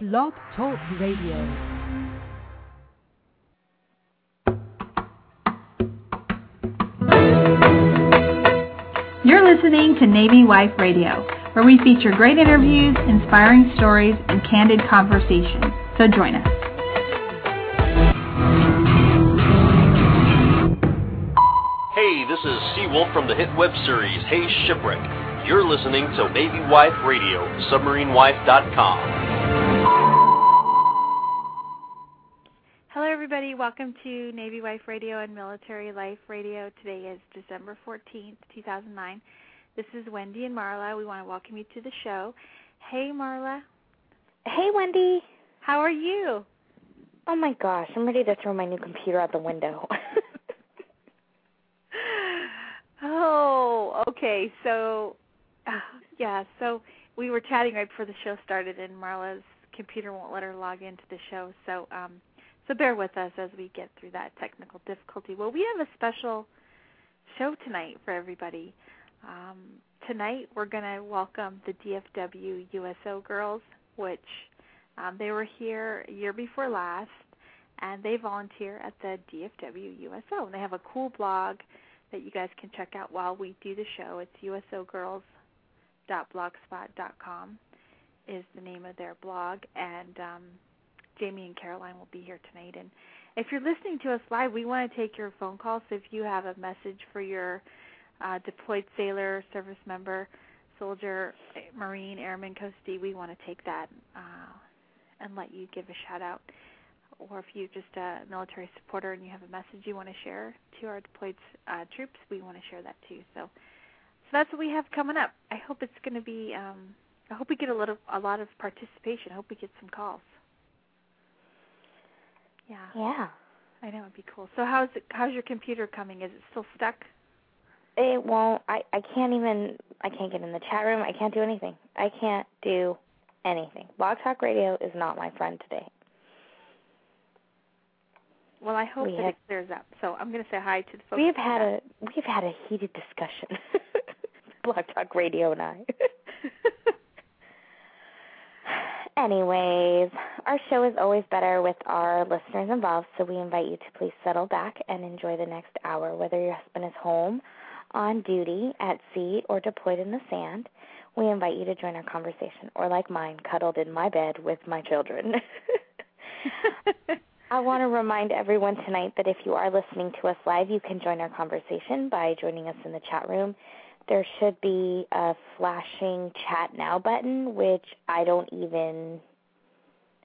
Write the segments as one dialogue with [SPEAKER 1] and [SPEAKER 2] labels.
[SPEAKER 1] Blog Talk Radio.
[SPEAKER 2] You're listening to Navy Wife Radio, where we feature great interviews, inspiring stories, and candid conversation. So join us.
[SPEAKER 3] Hey, this is Seawolf from the hit web series Hey Shipwreck. You're listening to Navy Wife Radio, submarinewife.com.
[SPEAKER 4] Welcome to Navy Wife Radio and Military Life Radio. Today is December 14th, 2009. This is Wendy and Marla. We want to welcome you to the show. Hey, Marla.
[SPEAKER 5] Hey, Wendy.
[SPEAKER 4] How are you?
[SPEAKER 5] Oh my gosh, I'm ready to throw my new computer out the window.
[SPEAKER 4] oh, okay. So, uh, yeah, so we were chatting right before the show started, and Marla's computer won't let her log into the show. So, um, so bear with us as we get through that technical difficulty. Well, we have a special show tonight for everybody. Um, tonight we're going to welcome the DFW USO girls, which um, they were here a year before last, and they volunteer at the DFW USO. And they have a cool blog that you guys can check out while we do the show. It's usogirls.blogspot.com is the name of their blog, and um, Jamie and Caroline will be here tonight. And if you're listening to us live, we want to take your phone calls. So if you have a message for your uh, deployed sailor, service member, soldier, Marine, Airman, Coastie, we want to take that uh, and let you give a shout out. Or if you're just a military supporter and you have a message you want to share to our deployed uh, troops, we want to share that too. So, so that's what we have coming up. I hope it's going to be. Um, I hope we get a lot of a lot of participation. I hope we get some calls. Yeah.
[SPEAKER 5] Yeah.
[SPEAKER 4] I know it'd be cool. So how's it, how's your computer coming? Is it still stuck?
[SPEAKER 5] It won't. I I can't even. I can't get in the chat room. I can't do anything. I can't do anything. Blog Talk Radio is not my friend today.
[SPEAKER 4] Well, I hope
[SPEAKER 5] We
[SPEAKER 4] that
[SPEAKER 5] have-
[SPEAKER 4] it clears up. So I'm going to say hi to the folks.
[SPEAKER 5] We have had a we've had a heated discussion. Blog Talk Radio and I. Anyways, our show is always better with our listeners involved, so we invite you to please settle back and enjoy the next hour. Whether your husband is home, on duty, at sea, or deployed in the sand, we invite you to join our conversation, or like mine, cuddled in my bed with my children. I want to remind everyone tonight that if you are listening to us live, you can join our conversation by joining us in the chat room. There should be a flashing chat now button, which I don't even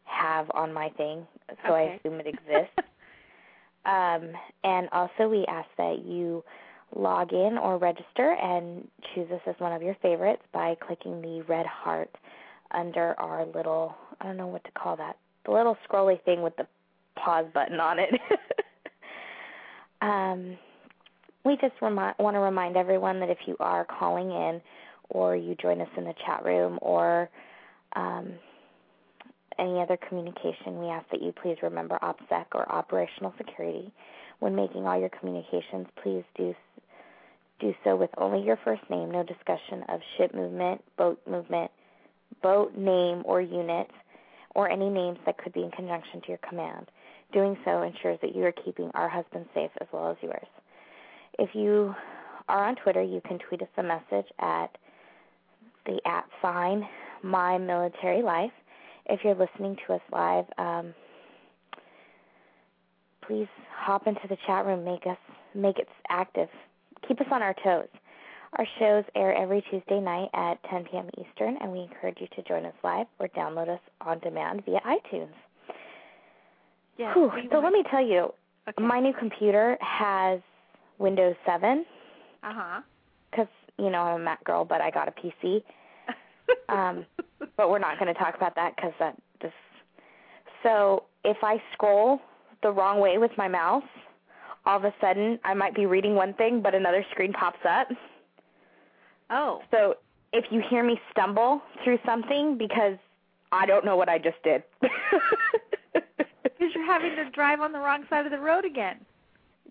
[SPEAKER 5] have on my thing, so I assume it exists. um, and also, we ask that you log in or register and choose us as one of your favorites by clicking the red heart under our little, I don't know what to call that, the little scrolly thing with the pause button on it. um, we just remi- want to remind everyone that if you are calling in or you join us in the chat room or um, any other communication, we ask that you please remember OPSEC or operational security. When making all your communications, please do do so with only your first name, no discussion of ship movement, boat movement, boat name or unit, or any names that could be in conjunction to your command. Doing so ensures that you are keeping our husbands safe as well as yours. If you are on Twitter, you can tweet us a message at the at sign my military life. If you're listening to us live, um, please hop into the chat room, make us make it active, keep us on our toes. Our shows air every Tuesday night at 10 p.m. Eastern, and we encourage you to join us live or download us on demand via iTunes.
[SPEAKER 4] Yes,
[SPEAKER 5] Whew. So let me tell you,
[SPEAKER 4] Okay.
[SPEAKER 5] my new computer has Windows 7
[SPEAKER 4] Uh huh.
[SPEAKER 5] because you know I'm a Mac girl, but I got a PC. Um, but we're not going to talk about that because that just. So if I scroll the wrong way with my mouse, all of a sudden I might be reading one thing, but another screen pops up.
[SPEAKER 4] oh.
[SPEAKER 5] So if you hear me stumble through something because I don't know what I just did.
[SPEAKER 4] Because you're having to drive on the wrong side of the road again.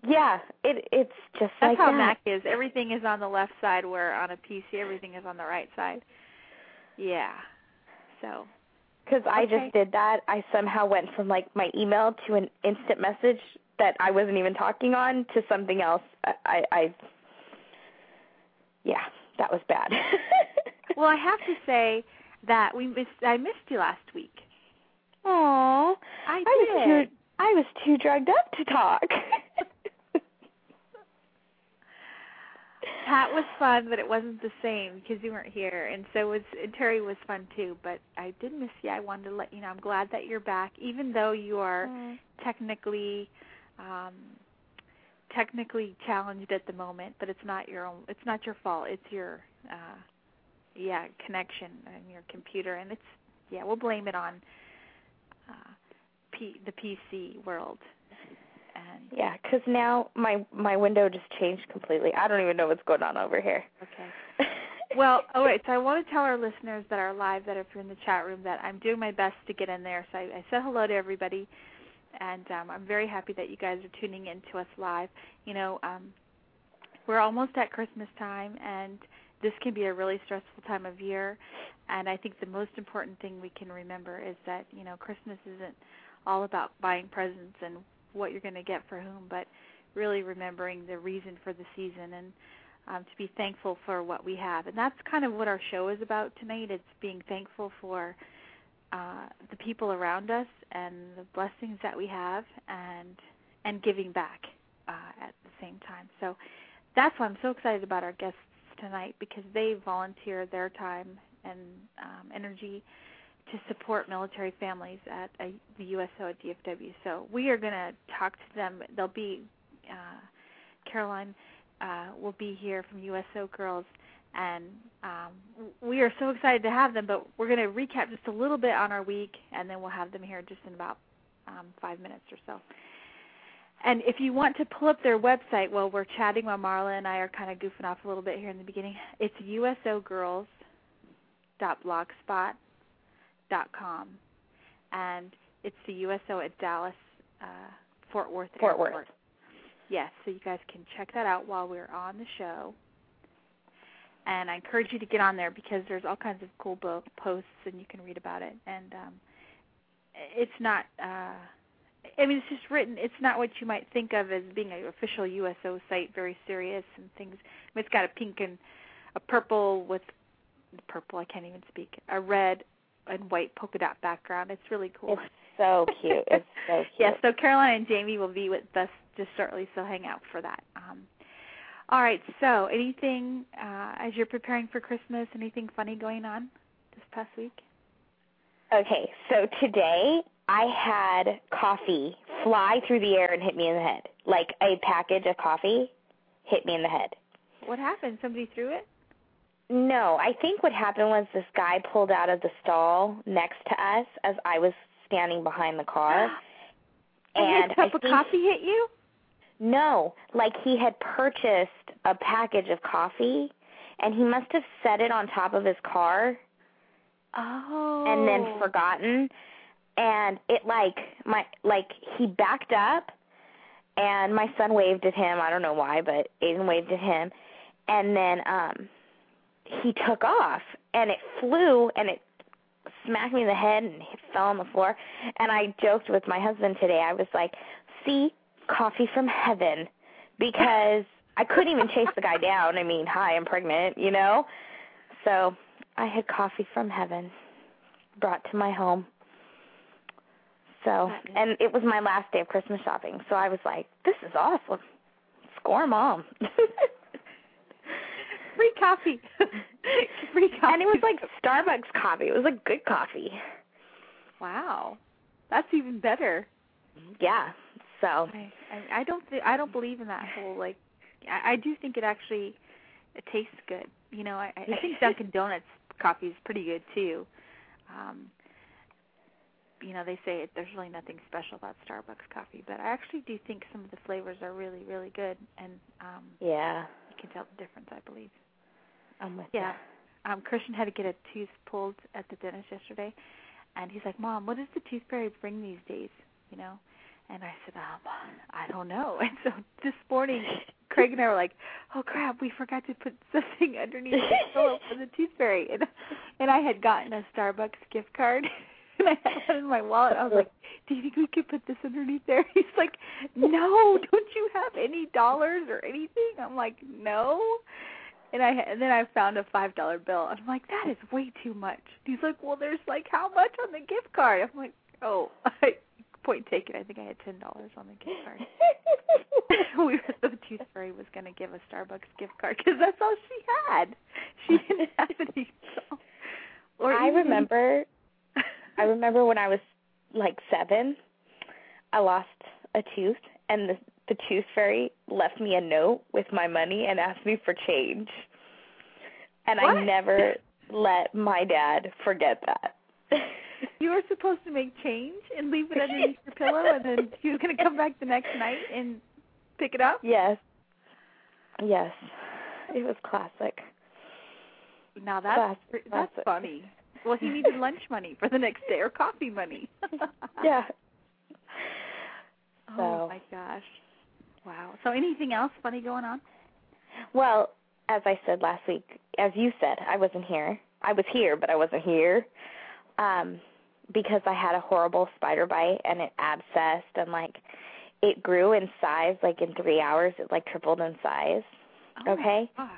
[SPEAKER 5] yeah, it it's just
[SPEAKER 4] That's
[SPEAKER 5] like
[SPEAKER 4] how
[SPEAKER 5] that.
[SPEAKER 4] Mac is. Everything is on the left side, where on a PC everything is on the right side. Yeah. So,
[SPEAKER 5] because I just did that. I somehow went from like my email to an instant message that I wasn't even talking on to something else. I, I, I yeah, that was bad.
[SPEAKER 4] Well, I have to say that we missed. I missed you last week.
[SPEAKER 5] Aw,
[SPEAKER 4] I
[SPEAKER 5] I was
[SPEAKER 4] did.
[SPEAKER 5] too I was too drugged up to talk.
[SPEAKER 4] Pat was fun, but it wasn't the same because you weren't here, and so was and Terry was fun too. But I did miss you. I wanted to let you know. I'm glad that you're back, even though you are technically um technically challenged at the moment but it's not your own it's not your fault it's your uh yeah connection and your computer and it's yeah we'll blame it on uh P, the PC world and
[SPEAKER 5] yeah, because now my my window just changed completely. I don't even know what's going on over here.
[SPEAKER 4] okay well all right so I want to tell our listeners that are live that if you're in the chat room that I'm doing my best to get in there so I, I said hello to everybody and um, I'm very happy that you guys are tuning in to us live. You know, um, we're almost at Christmas time, and this can be a really stressful time of year. And I think the most important thing we can remember is that you know Christmas isn't all about buying presents and what you're going to get for whom, but really remembering the reason for the season and um, to be thankful for what we have. And that's kind of what our show is about tonight. It's being thankful for uh, the people around us and the blessings that we have and and giving back uh, at the same time. So that's why I'm so excited about our guests tonight because they volunteer their time and um, energy to support military families at a, the USO at DFW. So we are going to talk to them. They'll be uh, Caroline uh, will be here from USO Girls and um, we are so excited to have them. But we're going to recap just a little bit on our week, and then we'll have them here just in about um, five minutes or so. And if you want to pull up their website while we're chatting, while Marla and I are kind of goofing off a little bit here in the beginning, it's usogirls.blogspot.com, and it's the USO at Dallas, uh, Fort Worth
[SPEAKER 5] Fort
[SPEAKER 4] Airport.
[SPEAKER 5] Worth.
[SPEAKER 4] Yes, so you guys can check that out while we're on the show and I encourage you to get on there because there's all kinds of cool book posts and you can read about it. And um, it's not. Uh, I mean, it's just written. It's not what you might think of as being an official USO site, very serious and things. I mean, it's got a pink and a purple with purple. I can't even speak. A red and white polka dot background. It's really cool.
[SPEAKER 5] It's so cute. It's so cute.
[SPEAKER 4] yeah, so Caroline and Jamie will be with us just shortly, so hang out for that. Um, all right, so anything uh, as you're preparing for Christmas, anything funny going on this past week?
[SPEAKER 5] Okay, so today I had coffee fly through the air and hit me in the head. Like a package of coffee hit me in the head.
[SPEAKER 4] What happened? Somebody threw it?
[SPEAKER 5] No, I think what happened was this guy pulled out of the stall next to us as I was standing behind the car.
[SPEAKER 4] and
[SPEAKER 5] and
[SPEAKER 4] a cup of coffee hit you?
[SPEAKER 5] No, like he had purchased a package of coffee and he must have set it on top of his car
[SPEAKER 4] Oh.
[SPEAKER 5] and then forgotten and it like my like he backed up and my son waved at him i don't know why but aiden waved at him and then um he took off and it flew and it smacked me in the head and it fell on the floor and i joked with my husband today i was like see coffee from heaven because i couldn't even chase the guy down i mean hi i'm pregnant you know so i had coffee from heaven brought to my home so, and it was my last day of Christmas shopping. So I was like, this is awesome. Score mom.
[SPEAKER 4] Free coffee. Free coffee.
[SPEAKER 5] and it was like Starbucks coffee. It was like good coffee.
[SPEAKER 4] wow. That's even better.
[SPEAKER 5] Yeah. So,
[SPEAKER 4] I I, I don't th- I don't believe in that whole like I, I do think it actually it tastes good. You know, I, I think Dunkin' Donuts coffee is pretty good too. Um you know, they say it, there's really nothing special about Starbucks coffee, but I actually do think some of the flavors are really, really good, and um
[SPEAKER 5] yeah.
[SPEAKER 4] you can tell the difference, I believe.
[SPEAKER 5] I'm with
[SPEAKER 4] Yeah. Um, Christian had to get a tooth pulled at the dentist yesterday, and he's like, "Mom, what does the tooth fairy bring these days?" You know, and I said, um, "I don't know." And so this morning, Craig and I were like, "Oh crap, we forgot to put something underneath the pillow for the tooth fairy," and and I had gotten a Starbucks gift card. And and I had one in my wallet. I was like, "Do you think we could put this underneath there?" He's like, "No, don't you have any dollars or anything?" I'm like, "No." And I and then I found a five dollar bill. I'm like, "That is way too much." He's like, "Well, there's like how much on the gift card?" I'm like, "Oh, I, point taken. I think I had ten dollars on the gift card." we were the tooth fairy was going to give a Starbucks gift card because that's all she had. She didn't have any. Or
[SPEAKER 5] I
[SPEAKER 4] even-
[SPEAKER 5] remember I remember when I was like seven, I lost a tooth, and the the tooth fairy left me a note with my money and asked me for change. And I never let my dad forget that.
[SPEAKER 4] You were supposed to make change and leave it underneath your pillow, and then he was going to come back the next night and pick it up.
[SPEAKER 5] yes. Yes. It was classic.
[SPEAKER 4] Now that's
[SPEAKER 5] Classic,
[SPEAKER 4] that's
[SPEAKER 5] classic.
[SPEAKER 4] funny. Well, he needed lunch money for the next day or coffee money.
[SPEAKER 5] Yeah.
[SPEAKER 4] Oh my gosh. Wow. So anything else funny going on?
[SPEAKER 5] Well, as I said last week, as you said, I wasn't here. I was here, but I wasn't here. Um because I had a horrible spider bite and it abscessed and like it grew in size like in 3 hours it like tripled in size.
[SPEAKER 4] Oh
[SPEAKER 5] Okay.
[SPEAKER 4] My gosh.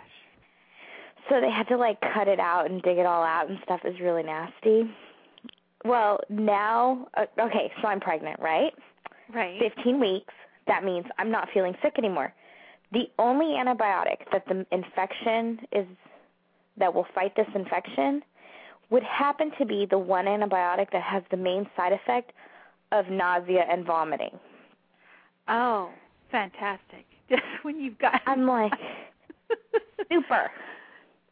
[SPEAKER 5] So they had to like cut it out and dig it all out and stuff is really nasty. Well, now uh, okay, so I'm pregnant, right?
[SPEAKER 4] Right.
[SPEAKER 5] 15 weeks, that means I'm not feeling sick anymore. The only antibiotic that the infection is that will fight this infection would happen to be the one antibiotic that has the main side effect of nausea and vomiting.
[SPEAKER 4] Oh, fantastic. Just when you've got
[SPEAKER 5] I'm like, super.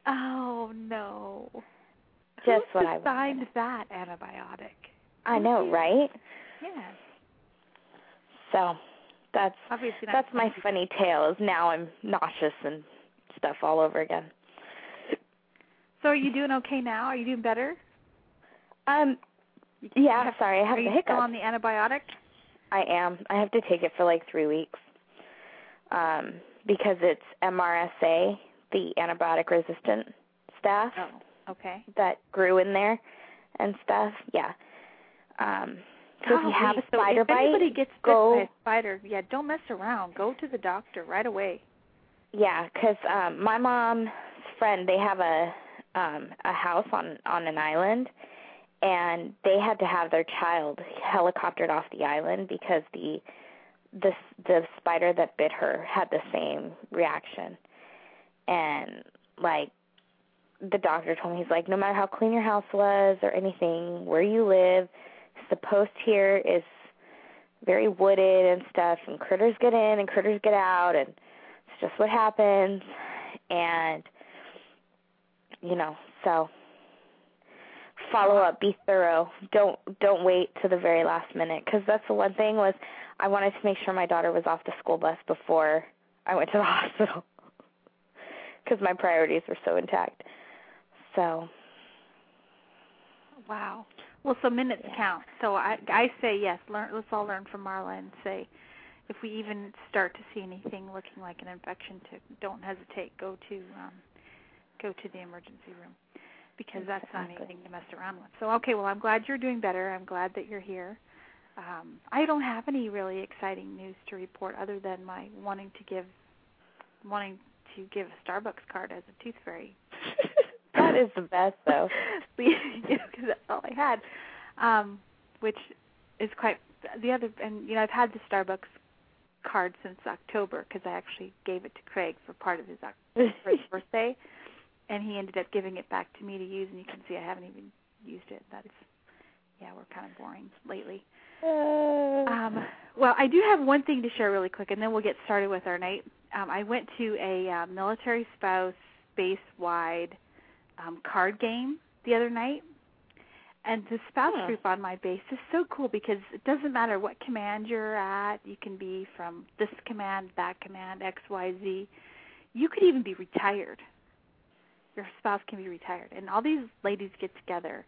[SPEAKER 4] Oh no.
[SPEAKER 5] Just
[SPEAKER 4] Who
[SPEAKER 5] what I
[SPEAKER 4] designed
[SPEAKER 5] wanted.
[SPEAKER 4] that antibiotic?
[SPEAKER 5] I know, right?
[SPEAKER 4] Yes.
[SPEAKER 5] So that's
[SPEAKER 4] Obviously
[SPEAKER 5] that's my funny tale. Is now I'm nauseous and stuff all over again.
[SPEAKER 4] So are you doing okay now? Are you doing better?
[SPEAKER 5] Um, yeah.
[SPEAKER 4] have-
[SPEAKER 5] sorry, I have
[SPEAKER 4] Are
[SPEAKER 5] the hiccups.
[SPEAKER 4] still on the antibiotic?
[SPEAKER 5] I am. I have to take it for like three weeks. Um, because it's MRSA, the antibiotic resistant staph
[SPEAKER 4] Oh, okay.
[SPEAKER 5] that grew in there and stuff. Yeah. Um so if you have a spider so
[SPEAKER 4] if anybody
[SPEAKER 5] bite,
[SPEAKER 4] gets bit
[SPEAKER 5] go
[SPEAKER 4] by a spider, yeah, don't mess around. Go to the doctor right away.
[SPEAKER 5] Yeah, 'cause um my mom's friend, they have a um a house on on an island and they had to have their child helicoptered off the island because the the the spider that bit her had the same reaction. And like the doctor told me he's like no matter how clean your house was or anything, where you live, the post here is very wooded and stuff and critters get in and critters get out and it's just what happens. And you know so follow up be thorough. Don't don't wait to the very last minute because that's the one thing was i wanted to make sure my daughter was off the school bus before i went to the hospital because my priorities were so intact. So
[SPEAKER 4] Wow. Well, so minutes
[SPEAKER 5] Yeah.
[SPEAKER 4] count. So I I say yes. Learn. Let's all learn from Marla and say, if we even start to see anything looking like an infection, to don't hesitate. Go to um, go to the emergency room because that's not anything to mess around with. So okay. Well, I'm glad you're doing better. I'm glad that you're here. Um, I don't have any really exciting news to report other than my wanting to give wanting to give a Starbucks card as a tooth fairy
[SPEAKER 5] is the best though
[SPEAKER 4] because that's all I had, um, which is quite the other. And you know, I've had the Starbucks card since October because I actually gave it to Craig for part of his for his birthday, and he ended up giving it back to me to use. And you can see I haven't even used it. That's yeah, we're kind of boring lately.
[SPEAKER 5] Uh,
[SPEAKER 4] Um, well, I do have one thing to share really quick, and then we'll get started with our night. Um, I went to a uh, military spouse base-wide um, card game the other night, and the spouse group on my base is so cool because it doesn't matter what command you're at. You can be from this command, that command, X, Y, Z. You could even be retired. Your spouse can be retired, and all these ladies get together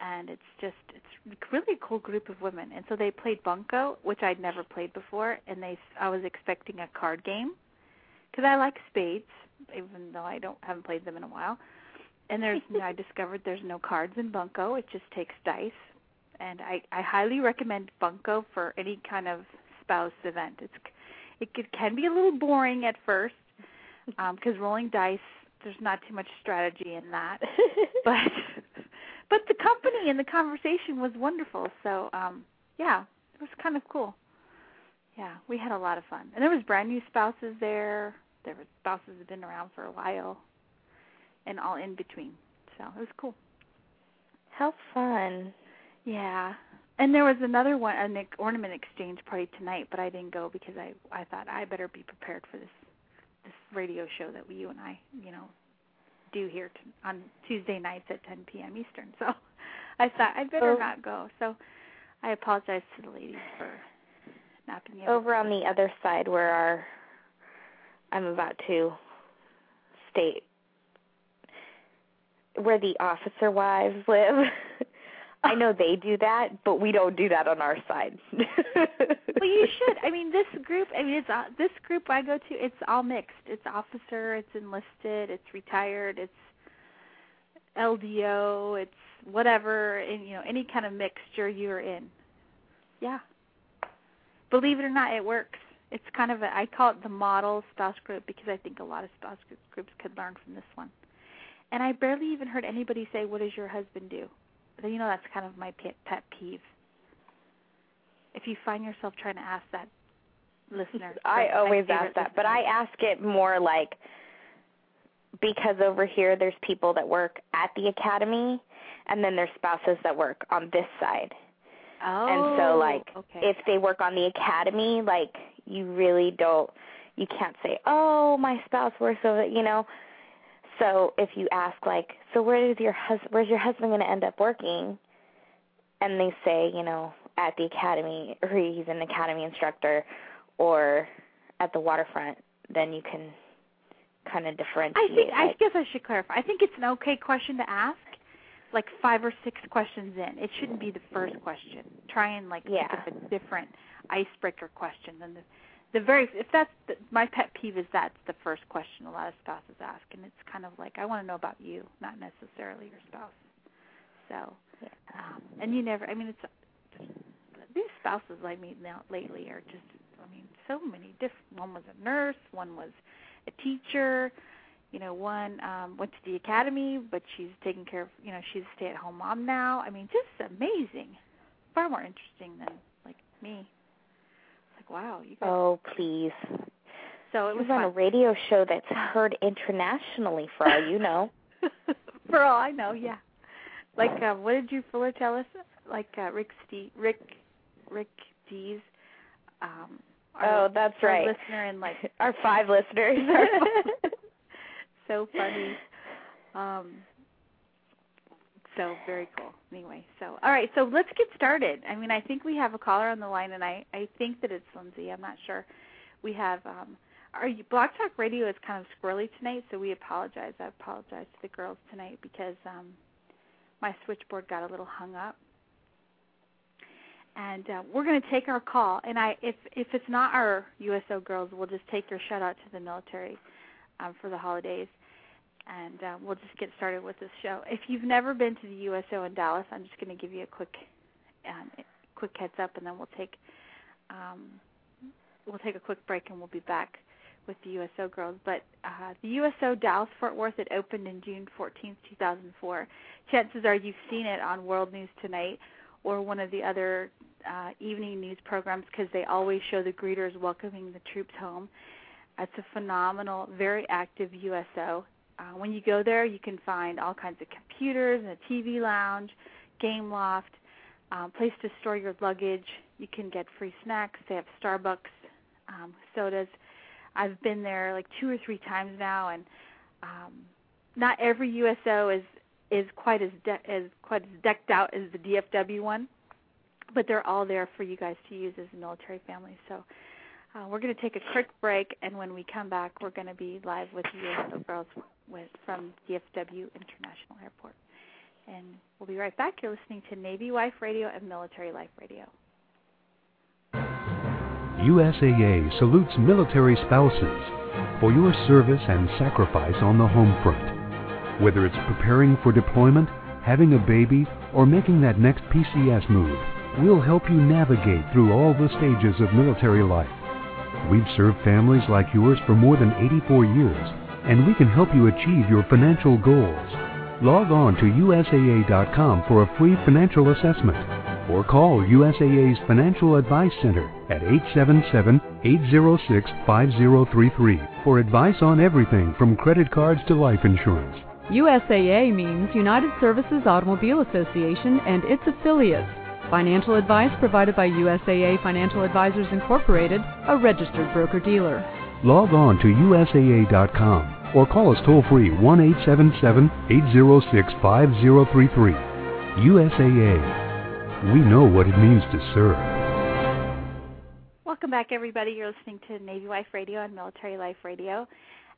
[SPEAKER 4] and it's just it's really a cool group of women and so they played bunko which i'd never played before and they i was expecting a card game because i like spades even though i don't haven't played them in a while and there's i discovered there's no cards in bunko it just takes dice and I I highly recommend Bunko for any kind of spouse event. It's it can be a little boring at first because um, rolling dice there's not too much strategy in that, but but the company and the conversation was wonderful. So um yeah, it was kind of cool. Yeah, we had a lot of fun, and there was brand new spouses there. There were spouses that had been around for a while, and all in between. So it was cool.
[SPEAKER 5] How fun!
[SPEAKER 4] Yeah, and there was another one, an ornament exchange party tonight, but I didn't go because I I thought I better be prepared for this this radio show that we, you and I, you know, do here to, on Tuesday nights at 10 p.m. Eastern. So I thought I'd better oh. not go. So I apologize to the ladies for not being able.
[SPEAKER 5] Over on the other side, where our I'm about to state where the officer wives live. I know they do that, but we don't do that on our side.
[SPEAKER 4] well, you should. I mean, this group. I mean, it's uh, this group I go to. It's all mixed. It's officer. It's enlisted. It's retired. It's LDO. It's whatever. And you know, any kind of mixture you're in. Yeah. Believe it or not, it works. It's kind of a. I call it the model spouse group because I think a lot of spouse groups could learn from this one. And I barely even heard anybody say, "What does your husband do?" But you know that's kind of my pet, pet peeve. If you find yourself trying to ask that listener,
[SPEAKER 5] I always ask that, but I ask it more like because over here there's people that work at the academy and then there's spouses that work on this side.
[SPEAKER 4] Oh.
[SPEAKER 5] And so oh, like
[SPEAKER 4] okay.
[SPEAKER 5] if they work on the academy, like you really don't you can't say, "Oh, my spouse works over," you know. So if you ask like, so where is your hus- where's your husband going to end up working? And they say, you know, at the academy, or he's an academy instructor, or at the waterfront, then you can kind of differentiate.
[SPEAKER 4] I think I guess I should clarify. I think it's an okay question to ask, like five or six questions in. It shouldn't be the first question. Try and like
[SPEAKER 5] yeah.
[SPEAKER 4] think of a different icebreaker question than the the very if that's the, my pet peeve is that's the first question a lot of spouses ask, and it's kind of like I want to know about you, not necessarily your spouse. So,
[SPEAKER 5] yeah.
[SPEAKER 4] um, and you never. I mean, it's these spouses I meet now lately are just. I mean, so many different. One was a nurse, one was a teacher. You know, one um, went to the academy, but she's taking care of. You know, she's a stay-at-home mom now. I mean, just amazing. Far more interesting than like me like, wow, you guys.
[SPEAKER 5] Oh, please.
[SPEAKER 4] So it was
[SPEAKER 5] on a radio show that's heard internationally, for all you know.
[SPEAKER 4] for all I know, yeah. Like, uh, what did you Fuller tell us? Like uh, Rick Ste- Rick Rick Dees. Um,
[SPEAKER 5] our,
[SPEAKER 4] oh,
[SPEAKER 5] that's
[SPEAKER 4] our
[SPEAKER 5] right.
[SPEAKER 4] Listener and like
[SPEAKER 5] our five listeners.
[SPEAKER 4] so funny. Um, so very cool. Anyway, so all right, so let's get started. I mean, I think we have a caller on the line, and I I think that it's Lindsay. I'm not sure. We have um, our Blog Talk Radio is kind of squirrely tonight, so we apologize. I apologize to the girls tonight because um, my switchboard got a little hung up. And uh, we're going to take our call, and I if if it's not our USO girls, we'll just take your shout out to the military um, for the holidays and uh, we'll just get started with this show. If you've never been to the USO in Dallas, I'm just going to give you a quick, um, quick heads up, and then we'll take, um, we'll take a quick break, and we'll be back with the USO girls. But uh, the USO Dallas Fort Worth it opened in June 14th, 2004. Chances are you've seen it on World News Tonight or one of the other uh, evening news programs because they always show the greeters welcoming the troops home. It's a phenomenal, very active USO uh, when you go there, you can find all kinds of computers and a TV lounge, game loft, um, place to store your luggage. You can get free snacks. They have Starbucks, um, sodas. I've been there like two or three times now, and um, not every USO is is quite as de- as quite as decked out as the DFW one, but they're all there for you guys to use as a military family. So uh, we're going to take a quick break, and when we come back, we're going to be live with USO Girls with, from DFW International Airport. And we'll be right back. You're listening to Navy Wife Radio and Military Life Radio.
[SPEAKER 6] USAA salutes military spouses for your service and sacrifice on the home front. Whether it's preparing for deployment, having a baby, or making that next PCS move, we'll help you navigate through all the stages of military life. We've served families like yours for more than 84 years, and we can help you achieve your financial goals. Log on to USAA.com for a free financial assessment or call USAA's Financial Advice Center at 877-806-5033 for advice on everything from credit cards to life insurance.
[SPEAKER 7] USAA means United Services Automobile Association and its affiliates. Financial advice provided by USAA Financial Advisors Incorporated, a registered broker dealer.
[SPEAKER 6] Log on to USAA.com or call us toll free 1 877 806 5033. USAA. We know what it means to serve.
[SPEAKER 4] Welcome back, everybody. You're listening to Navy Wife Radio and Military Life Radio.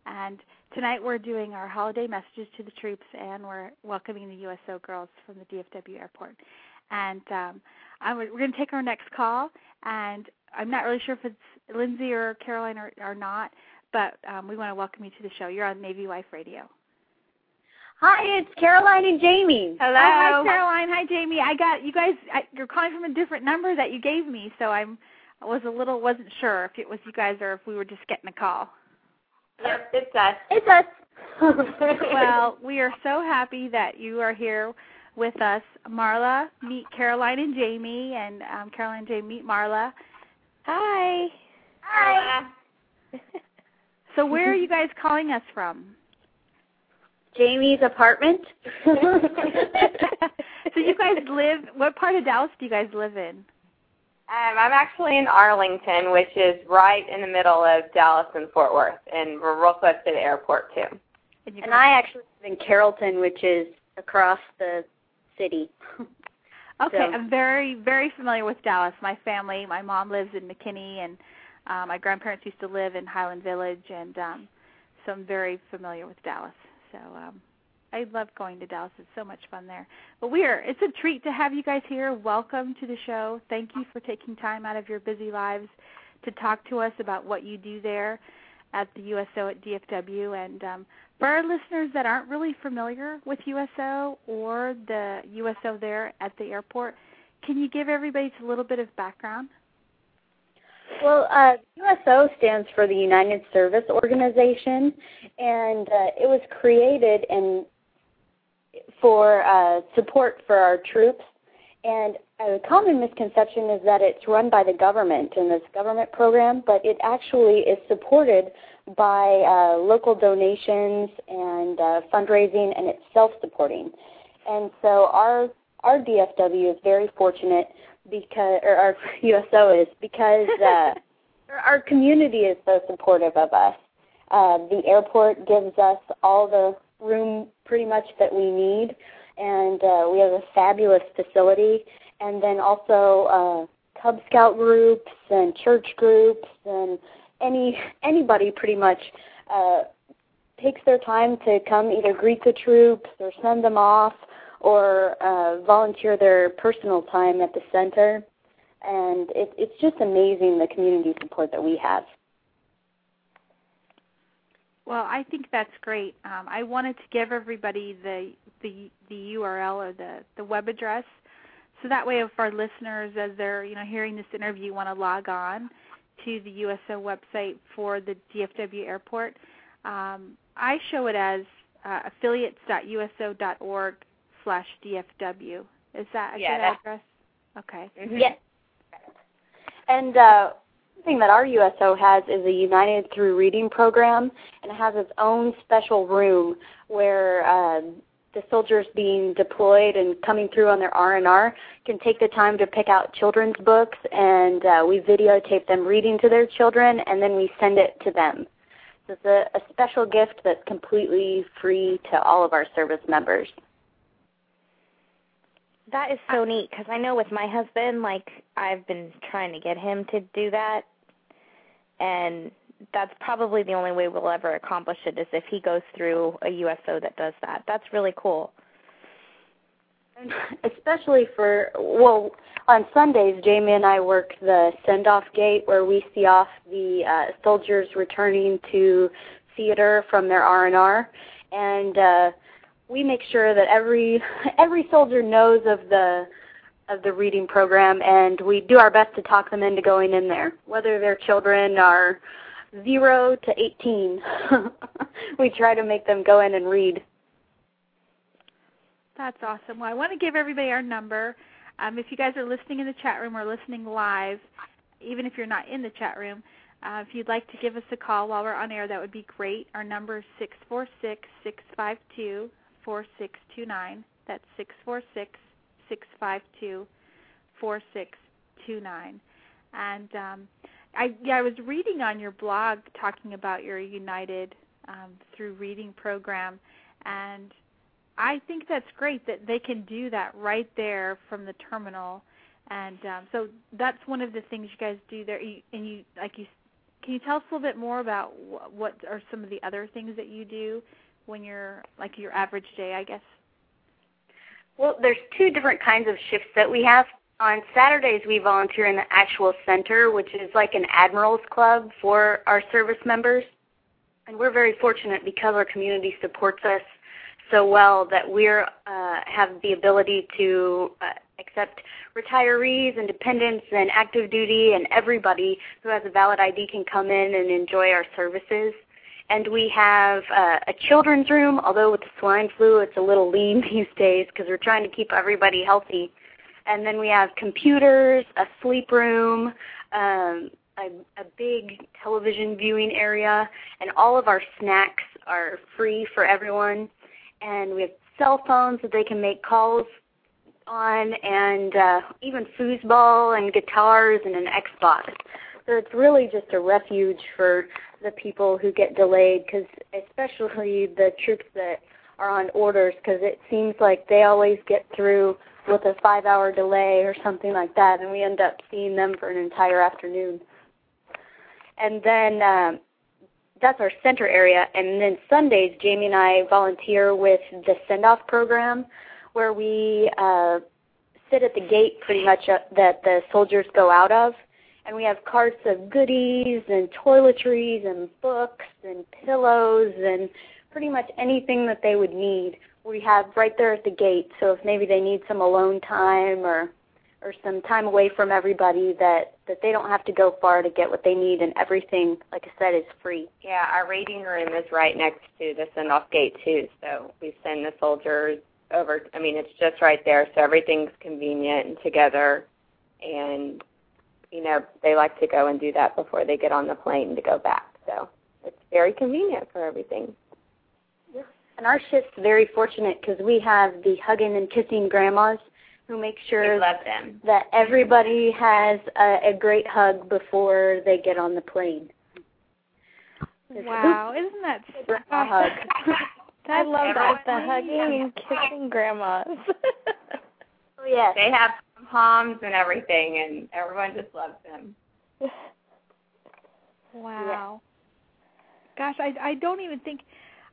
[SPEAKER 4] And tonight we're doing our holiday messages to the troops and we're welcoming the USO girls from the DFW airport. And um, I'm, we're going to take our next call. And I'm not really sure if it's Lindsay or Caroline or, or not, but um, we want to welcome you to the show. You're on Navy Wife Radio.
[SPEAKER 8] Hi, it's Caroline and Jamie.
[SPEAKER 4] Hello. Oh, hi, Caroline. Hi, Jamie. I got you guys. I, you're calling from a different number that you gave me, so I'm I was a little wasn't sure if it was you guys or if we were just getting a call.
[SPEAKER 8] Yep, it's us. It's us.
[SPEAKER 4] well, we are so happy that you are here with us. Marla, meet Caroline and Jamie, and um, Caroline and Jamie meet Marla.
[SPEAKER 5] Hi.
[SPEAKER 8] Hi.
[SPEAKER 4] so where are you guys calling us from?
[SPEAKER 8] Jamie's apartment.
[SPEAKER 4] so you guys live, what part of Dallas do you guys live in?
[SPEAKER 9] Um, I'm actually in Arlington, which is right in the middle of Dallas and Fort Worth, and we're real close to the airport too.
[SPEAKER 8] And, and I actually live in Carrollton, which is across the city.
[SPEAKER 4] okay, so. I'm very very familiar with Dallas. My family, my mom lives in McKinney, and uh, my grandparents used to live in Highland Village, and um, so I'm very familiar with Dallas. So um, I love going to Dallas. It's so much fun there. But we are it's a treat to have you guys here. Welcome to the show. Thank you for taking time out of your busy lives to talk to us about what you do there at the USO at DFW. And um, for our listeners that aren't really familiar with USO or the USO there at the airport, can you give everybody a little bit of background?
[SPEAKER 8] Well, uh, USO stands for the United Service Organization, and uh, it was created in for uh, support for our troops. And a common misconception is that it's run by the government in this government program, but it actually is supported by uh, local donations and uh, fundraising, and it's self-supporting. And so our our DFW is very fortunate because, or our USO is because uh, our community is so supportive of us. Uh, the airport gives us all the room pretty much that we need, and uh, we have a fabulous facility. And then also uh, Cub Scout groups and church groups and any anybody pretty much uh, takes their time to come either greet the troops or send them off or uh, volunteer their personal time at the center. And it, it's just amazing the community support that we have.
[SPEAKER 4] Well, I think that's great. Um, I wanted to give everybody the the the URL or the the web address, so that way, if our listeners, as they're you know hearing this interview, want to log on to the USO website for the DFW airport, um, I show it as uh, affiliates.uso.org slash DFW. Is that a
[SPEAKER 9] yeah,
[SPEAKER 4] good address? Okay.
[SPEAKER 9] Mm-hmm.
[SPEAKER 8] Yes. And uh, thing that our USO has is a United Through Reading program, and it has its own special room where uh, the soldiers being deployed and coming through on their R&R can take the time to pick out children's books, and uh, we videotape them reading to their children, and then we send it to them. So it's a, a special gift that's completely free to all of our service members.
[SPEAKER 5] That is so neat because I know with my husband, like I've been trying to get him to do that, and that's probably the only way we'll ever accomplish it is if he goes through a USO that does that. That's really cool.
[SPEAKER 8] Especially for well, on Sundays, Jamie and I work the send-off gate where we see off the uh, soldiers returning to theater from their R and R, and uh, we make sure that every every soldier knows of the of the reading program, and we do our best to talk them into going in there, whether their children are zero to 18. we try to make them go in and read.
[SPEAKER 4] That's awesome. Well, I want to give everybody our number. Um, if you guys are listening in the chat room or listening live, even if you're not in the chat room, uh, if you'd like to give us a call while we're on air, that would be great. Our number is six four six six five two four six two nine. That's six four six six five two four six two nine. And um, I yeah, I was reading on your blog talking about your United um, through Reading program, and I think that's great that they can do that right there from the terminal. And um, so that's one of the things you guys do there. You, and you, like you, can you tell us a little bit more about wh- what are some of the other things that you do when you're like your average day, I guess?
[SPEAKER 8] Well, there's two different kinds of shifts that we have. On Saturdays, we volunteer in the actual center, which is like an admirals club for our service members. And we're very fortunate because our community supports us so well that we uh, have the ability to uh, accept retirees and dependents and active duty and everybody who has a valid ID can come in and enjoy our services. And we have uh, a children's room, although with the swine flu it's a little lean these days because we're trying to keep everybody healthy. And then we have computers, a sleep room, um, a, a big television viewing area, and all of our snacks are free for everyone and we have cell phones that they can make calls on, and uh, even foosball and guitars and an Xbox. So it's really just a refuge for the people who get delayed, because especially the troops that are on orders, because it seems like they always get through with a five-hour delay or something like that, and we end up seeing them for an entire afternoon. And then um, that's our center area. And then Sundays, Jamie and I volunteer with the send off program where we uh, sit at the gate pretty much uh, that the soldiers go out of. And we have carts of goodies and toiletries and books and pillows and pretty much anything that they would need. We have right there at the gate. So if maybe they need some alone time or or some time away from everybody that that they don't have to go far to get what they need and everything like i said is free
[SPEAKER 9] yeah our reading room is right next to the send off gate too so we send the soldiers over i mean it's just right there so everything's convenient and together and you know they like to go and do that before they get on the plane to go back so it's very convenient for everything
[SPEAKER 8] and our shift's very fortunate because we have the hugging and kissing grandmas who make sure that everybody has a, a great hug before they get on the plane.
[SPEAKER 4] Wow, isn't that
[SPEAKER 8] a hug?
[SPEAKER 5] I love that the hugging and kissing grandmas.
[SPEAKER 8] oh yes,
[SPEAKER 9] they have palms and everything, and everyone just loves them.
[SPEAKER 4] Wow. Yeah. Gosh, I I don't even think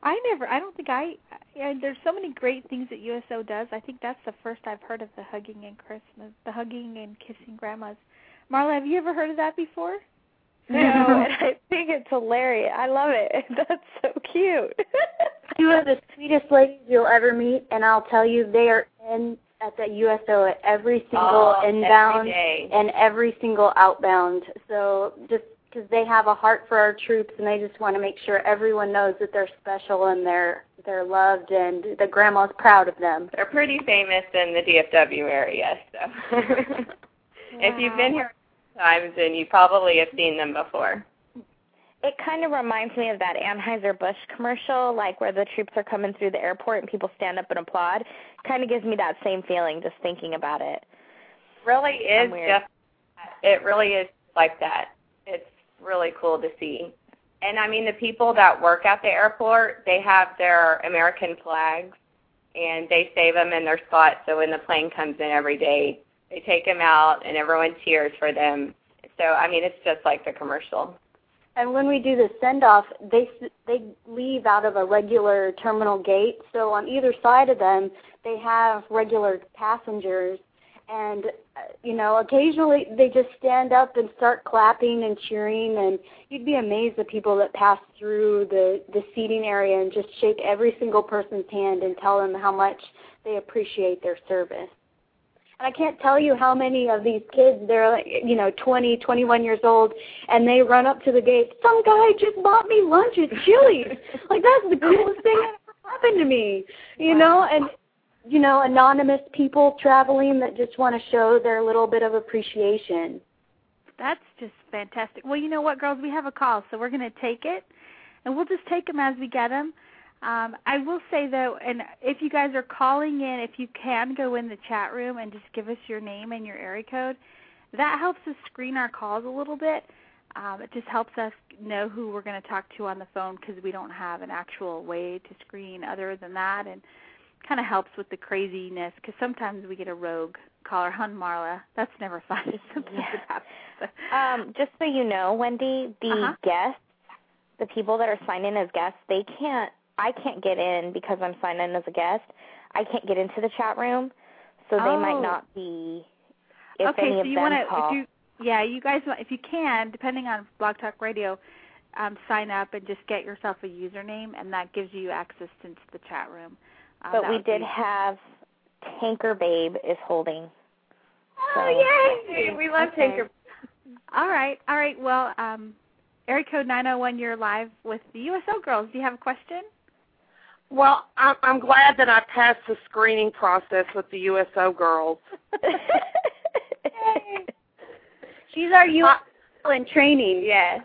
[SPEAKER 4] I never. I don't think I. Yeah, there's so many great things that USO does. I think that's the first I've heard of the hugging and Christmas, the hugging and kissing grandmas. Marla, have you ever heard of that before?
[SPEAKER 5] No, and I think it's hilarious. I love it. That's so cute.
[SPEAKER 8] Two of the sweetest ladies you'll ever meet, and I'll tell you, they are in at the USO at every single
[SPEAKER 9] oh,
[SPEAKER 8] inbound
[SPEAKER 9] every
[SPEAKER 8] and every single outbound. So just because they have a heart for our troops and they just want to make sure everyone knows that they're special and they're they're loved and the grandma's proud of them.
[SPEAKER 9] They're pretty famous in the DFW area, so if you've been here times then you probably have seen them before.
[SPEAKER 5] It kind of reminds me of that Anheuser-Busch commercial, like where the troops are coming through the airport and people stand up and applaud. Kind of gives me that same feeling just thinking about it.
[SPEAKER 9] Really is just it really is like that. Really cool to see. And I mean, the people that work at the airport, they have their American flags, and they save them in their spot. So when the plane comes in every day, they take them out, and everyone cheers for them. So I mean, it's just like the commercial.
[SPEAKER 8] And when we do the send off, they they leave out of a regular terminal gate. So on either side of them, they have regular passengers and uh, you know occasionally they just stand up and start clapping and cheering and you'd be amazed the people that pass through the the seating area and just shake every single person's hand and tell them how much they appreciate their service. And I can't tell you how many of these kids they're like you know twenty twenty one years old and they run up to the gate some guy just bought me lunch at Chili's. Like that's the coolest thing that ever happened to me you know? And you know, anonymous people traveling that just want to show their little bit of appreciation.
[SPEAKER 4] That's just fantastic. Well, you know what, girls, we have a call, so we're going to take it, and we'll just take them as we get them. Um, I will say though, and if you guys are calling in, if you can go in the chat room and just give us your name and your area code, that helps us screen our calls a little bit. Um, it just helps us know who we're going to talk to on the phone because we don't have an actual way to screen other than that, and kind of helps with the craziness because sometimes we get a rogue caller on Marla. That's never fun. Sometimes
[SPEAKER 5] Yeah.
[SPEAKER 4] it happens.
[SPEAKER 5] Um, just so you know, Wendy, the
[SPEAKER 4] Uh-huh.
[SPEAKER 5] guests, the people that are signed in as guests, they can't. I can't get in because I'm signed in as a guest. I can't get into the chat room, so they
[SPEAKER 4] Oh.
[SPEAKER 5] might not be. If
[SPEAKER 4] okay,
[SPEAKER 5] any
[SPEAKER 4] so
[SPEAKER 5] of
[SPEAKER 4] you want to, if you, yeah, you guys, if you can, depending on Blog Talk Radio, um, sign up and just get yourself a username, and that gives you access into the chat room. Um,
[SPEAKER 5] but we did
[SPEAKER 4] be-
[SPEAKER 5] have Tanker Babe is holding.
[SPEAKER 9] Oh yay! We love
[SPEAKER 4] Okay.
[SPEAKER 9] Tinker.
[SPEAKER 4] All right, all right. Well, um, area code 901, you're live with the USO girls. Do you have a question?
[SPEAKER 10] Well, I'm, I'm glad that I passed the screening process with the USO girls.
[SPEAKER 8] She's our USO in training.
[SPEAKER 9] Yes.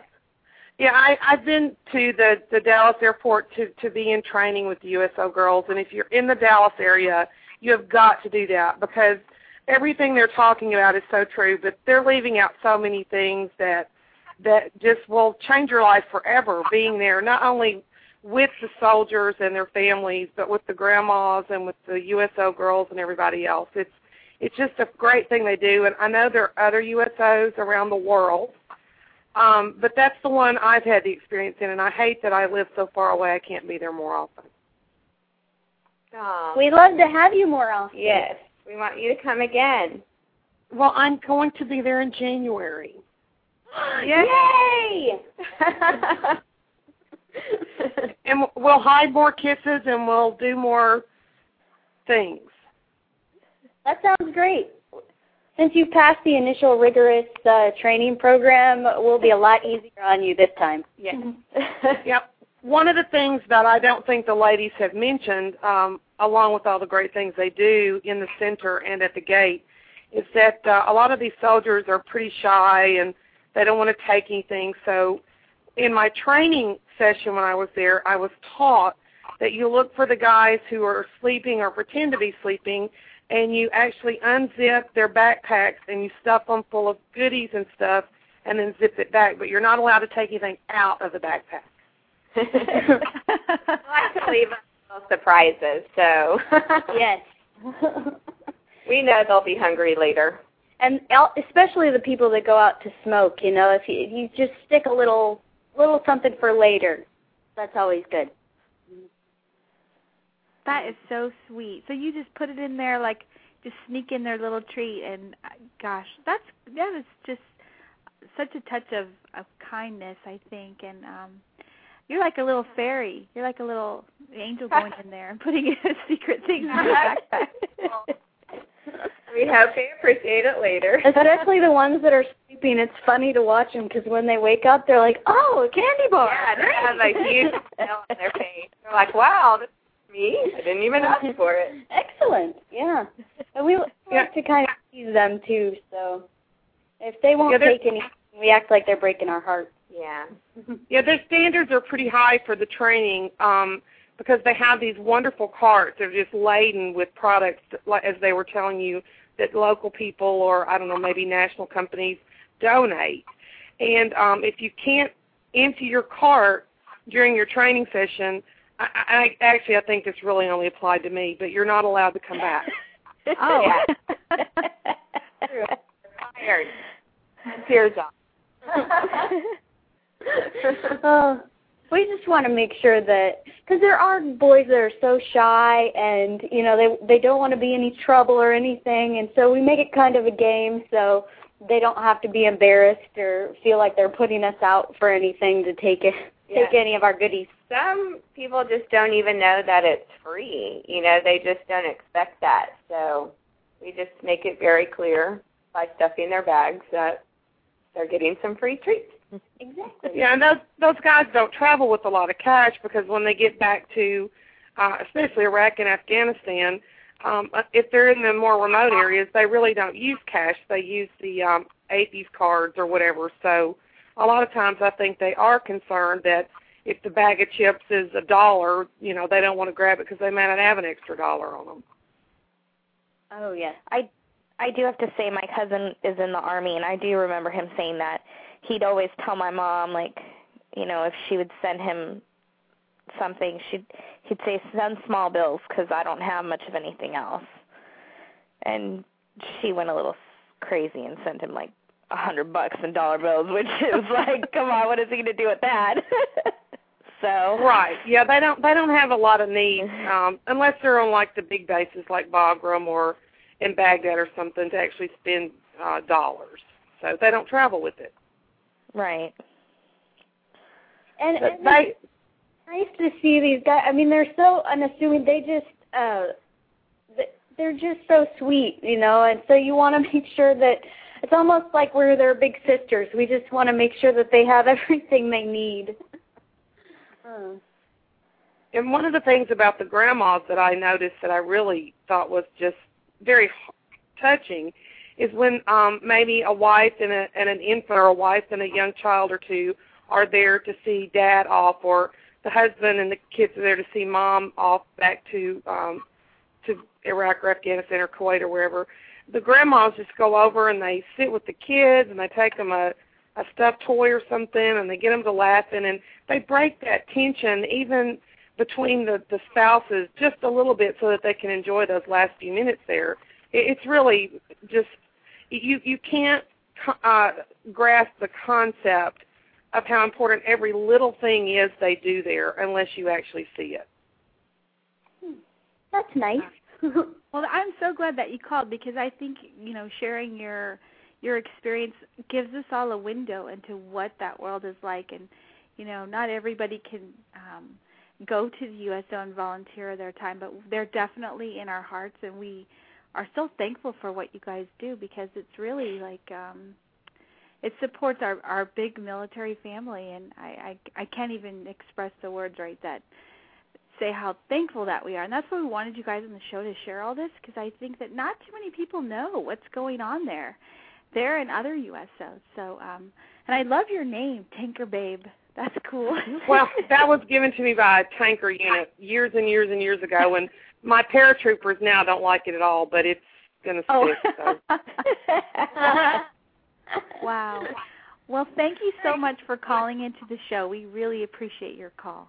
[SPEAKER 10] Yeah, I, I've been to the, the Dallas airport to, to be in training with the USO girls, and if you're in the Dallas area, you have got to do that because everything they're talking about is so true, but they're leaving out so many things that that just will change your life forever being there, not only with the soldiers and their families, but with the grandmas and with the USO girls and everybody else. It's it's just a great thing they do, and I know there are other USOs around the world, um, but that's the one I've had the experience in, and I hate that I live so far away. I can't be there more often.
[SPEAKER 9] Aw.
[SPEAKER 8] We'd love to have you more often.
[SPEAKER 9] Yes. We want you to come again.
[SPEAKER 10] Well, I'm going to be there in January.
[SPEAKER 8] Yay!
[SPEAKER 10] and we'll hide more kisses and we'll do more things.
[SPEAKER 8] That sounds great. Since you've passed the initial rigorous uh, training program, we'll be a lot easier on you this time.
[SPEAKER 9] Yes.
[SPEAKER 10] Yep. One of the things that I don't think the ladies have mentioned, um, along with all the great things they do in the center and at the gate, is that uh, a lot of these soldiers are pretty shy and they don't want to take anything. So in my training session when I was there, I was taught that you look for the guys who are sleeping or pretend to be sleeping and you actually unzip their backpacks and you stuff them full of goodies and stuff and then zip it back. But you're not allowed to take anything out of the backpack.
[SPEAKER 9] I like to leave us little surprises, so
[SPEAKER 8] yes.
[SPEAKER 9] we know they'll be hungry later.
[SPEAKER 8] and el- especially the people that go out to smoke, you know, if you, if you just stick a little little something for later, that's always good.
[SPEAKER 4] That is so sweet. So you just put it in there, like just sneak in their little treat, and uh, gosh, that's that is just such a touch of of kindness, I think, and um you're like a little fairy. You're like a little angel going in there and putting secret things in your backpack.
[SPEAKER 9] We hope they appreciate it later.
[SPEAKER 8] Especially the ones that are sleeping. It's funny to watch them because when they wake up, they're like, "Oh, a candy bar!"
[SPEAKER 9] Yeah, they have a huge smile on their face. They're like, "Wow, this is me. I didn't even ask for it."
[SPEAKER 8] Excellent. Yeah. And we like to kind of tease them too. So if they won't
[SPEAKER 10] Yeah,
[SPEAKER 8] take anything, we act like they're breaking our hearts.
[SPEAKER 9] Yeah.
[SPEAKER 10] Yeah, their standards are pretty high for the training um, because they have these wonderful carts. They're just laden with products, that, like as they were telling you, that local people or I don't know, maybe national companies donate. And um, if you can't empty your cart during your training session, I, I actually I think this really only applied to me, but you're not allowed to come back.
[SPEAKER 4] Oh.
[SPEAKER 9] Tired. Tears off.
[SPEAKER 8] we just want to make sure that because there are boys that are so shy and you know they they don't want to be any trouble or anything and so we make it kind of a game so they don't have to be embarrassed or feel like they're putting us out for anything to take it
[SPEAKER 9] Yeah.
[SPEAKER 8] take any of our goodies
[SPEAKER 9] Some people just don't even know that it's free. You know, they just don't expect that. So we just make it very clear by stuffing their bags that they're getting some free treats.
[SPEAKER 8] exactly
[SPEAKER 10] Yeah, and those those guys don't travel with a lot of cash because when they get back to, uh, especially Iraq and Afghanistan, um, if they're in the more remote areas, they really don't use cash. They use the um, APES cards or whatever. So a lot of times, I think they are concerned that if the bag of chips is a dollar, you know, they don't want to grab it because they may not have an extra dollar on them.
[SPEAKER 8] oh yes
[SPEAKER 5] I I do have to say my cousin is in the army and I do remember him saying that he'd always tell my mom like, you know, if she would send him something, she'd he'd say send small bills cuz I don't have much of anything else. And she went a little crazy and sent him like a hundred bucks in dollar bills, which is like, come on, what is he gonna do with that? so
[SPEAKER 10] Right. Yeah, they don't they don't have a lot of needs um, unless they're on like the big bases like Bagram or in Baghdad or something to actually spend uh, dollars. So they don't travel with it.
[SPEAKER 5] Right.
[SPEAKER 8] and,
[SPEAKER 10] But
[SPEAKER 8] and
[SPEAKER 10] they
[SPEAKER 8] nice to see these guys. I mean, they're so unassuming. They just, uh, th- they're just so sweet, you know. And so you want to make sure that it's almost like we're their big sisters. We just want to make sure that they have everything they need. Uh,
[SPEAKER 10] and one of the things about the grandmas that I noticed that I really thought was just very touching is when um maybe a wife and a and an infant or a wife and a young child or two are there to see dad off or the husband and the kids are there to see mom off back to um to Iraq or Afghanistan or Kuwait or wherever. The grandmas just go over and they sit with the kids and they take them a a stuffed toy or something and they get them to laughing and they break that tension even between the the spouses just a little bit so that they can enjoy those last few minutes there. It, it's really just you you can't uh, grasp the concept of how important every little thing is they do there unless you actually see it.
[SPEAKER 8] that's nice.
[SPEAKER 4] Well, I'm so glad that you called because I think you know sharing your your experience gives us all a window into what that world is like, and you know not everybody can um, go to the USO and volunteer their time, but they're definitely in our hearts, and we are so thankful for what you guys do because it's really like um, it supports our our big military family, and I I, I can't even express the words right that say how thankful that we are. And that's why we wanted you guys on the show to share all this because I think that not too many people know what's going on there. There and other USOs. So, um and I love your name, Tanker Babe. That's cool.
[SPEAKER 10] Well, that was given to me by a tanker unit years and years and years ago, and my paratroopers now don't like it at all, but it's going to
[SPEAKER 4] Oh.
[SPEAKER 10] stick. So.
[SPEAKER 4] wow. Well, thank you so much for calling into the show. We really appreciate your call.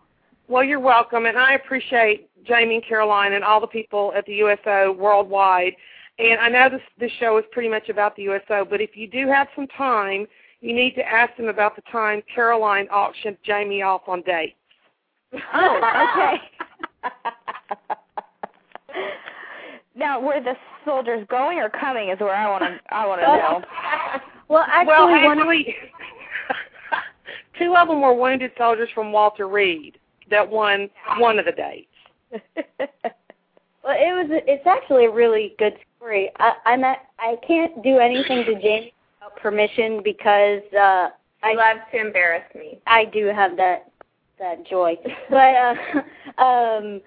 [SPEAKER 10] Well, you're welcome, and I appreciate Jamie and Caroline and all the people at the USO worldwide. And I know this this show is pretty much about the USO, but if you do have some time, you need to ask them about the time Caroline auctioned Jamie off on dates.
[SPEAKER 4] Oh, okay.
[SPEAKER 5] now, were the soldiers going or coming is where I want to I want to know.
[SPEAKER 8] well, actually,
[SPEAKER 10] well,
[SPEAKER 8] one
[SPEAKER 10] actually, two of them were wounded soldiers from Walter Reed that won one of the dates.
[SPEAKER 8] Well, it was. It's actually a really good story. I, I'm at. I can't do anything to Jamie without permission because uh,
[SPEAKER 9] I love to embarrass me.
[SPEAKER 8] I do have that that joy. But uh, um,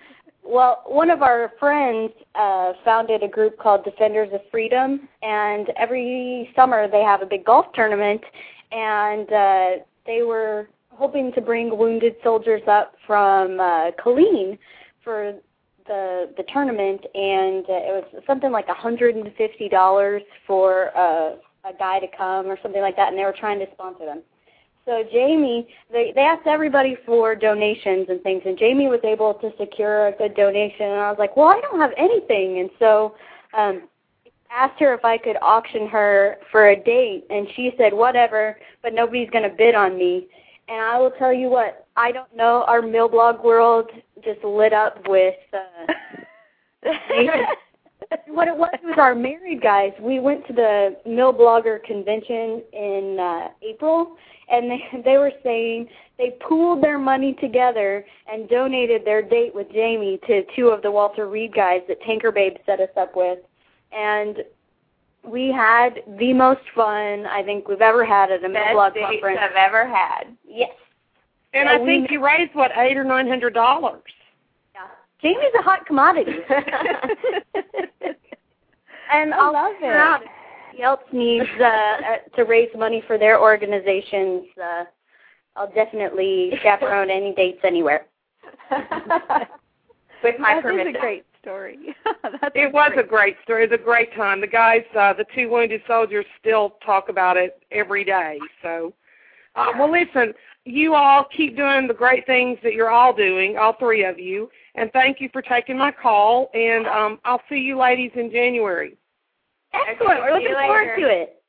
[SPEAKER 8] well, one of our friends uh, founded a group called Defenders of Freedom, and every summer they have a big golf tournament, and uh, they were hoping to bring wounded soldiers up from uh, Killeen for the the tournament, and uh, it was something like a hundred and fifty dollars for uh, a guy to come or something like that, and they were trying to sponsor them. So Jamie, they they asked everybody for donations and things, and Jamie was able to secure a good donation. And I was like, well, I don't have anything, and so um, asked her if I could auction her for a date, and she said whatever, but nobody's going to bid on me. And I will tell you what, I don't know our Milblog world just lit up with. Uh, what it was was our married guys. We went to the MilBlogger convention in uh, April, and they they were saying they pooled their money together and donated their date with Jamie to two of the Walter Reed guys that Tanker Babe set us up with, and we had the most fun I think we've ever had at a MilBlog conference.
[SPEAKER 9] I've ever had.
[SPEAKER 8] Yes.
[SPEAKER 10] And I think you raised what eight or nine hundred dollars.
[SPEAKER 8] Yeah. Jamie's a hot commodity. and
[SPEAKER 5] I love
[SPEAKER 8] it. else needs uh, uh, to raise money for their organizations. Uh, I'll definitely chaperone any dates anywhere.
[SPEAKER 9] With my
[SPEAKER 4] that
[SPEAKER 9] permission.
[SPEAKER 4] is a great story. That's
[SPEAKER 10] It was a great story. It was a great time. The guys, uh, the two wounded soldiers, still talk about it every day. So, uh, well, listen, you all keep doing the great things that you're all doing, all three of you, and thank you for taking my call. And um, I'll see you ladies in January.
[SPEAKER 8] Excellent. We're
[SPEAKER 9] See you
[SPEAKER 8] looking forward to it.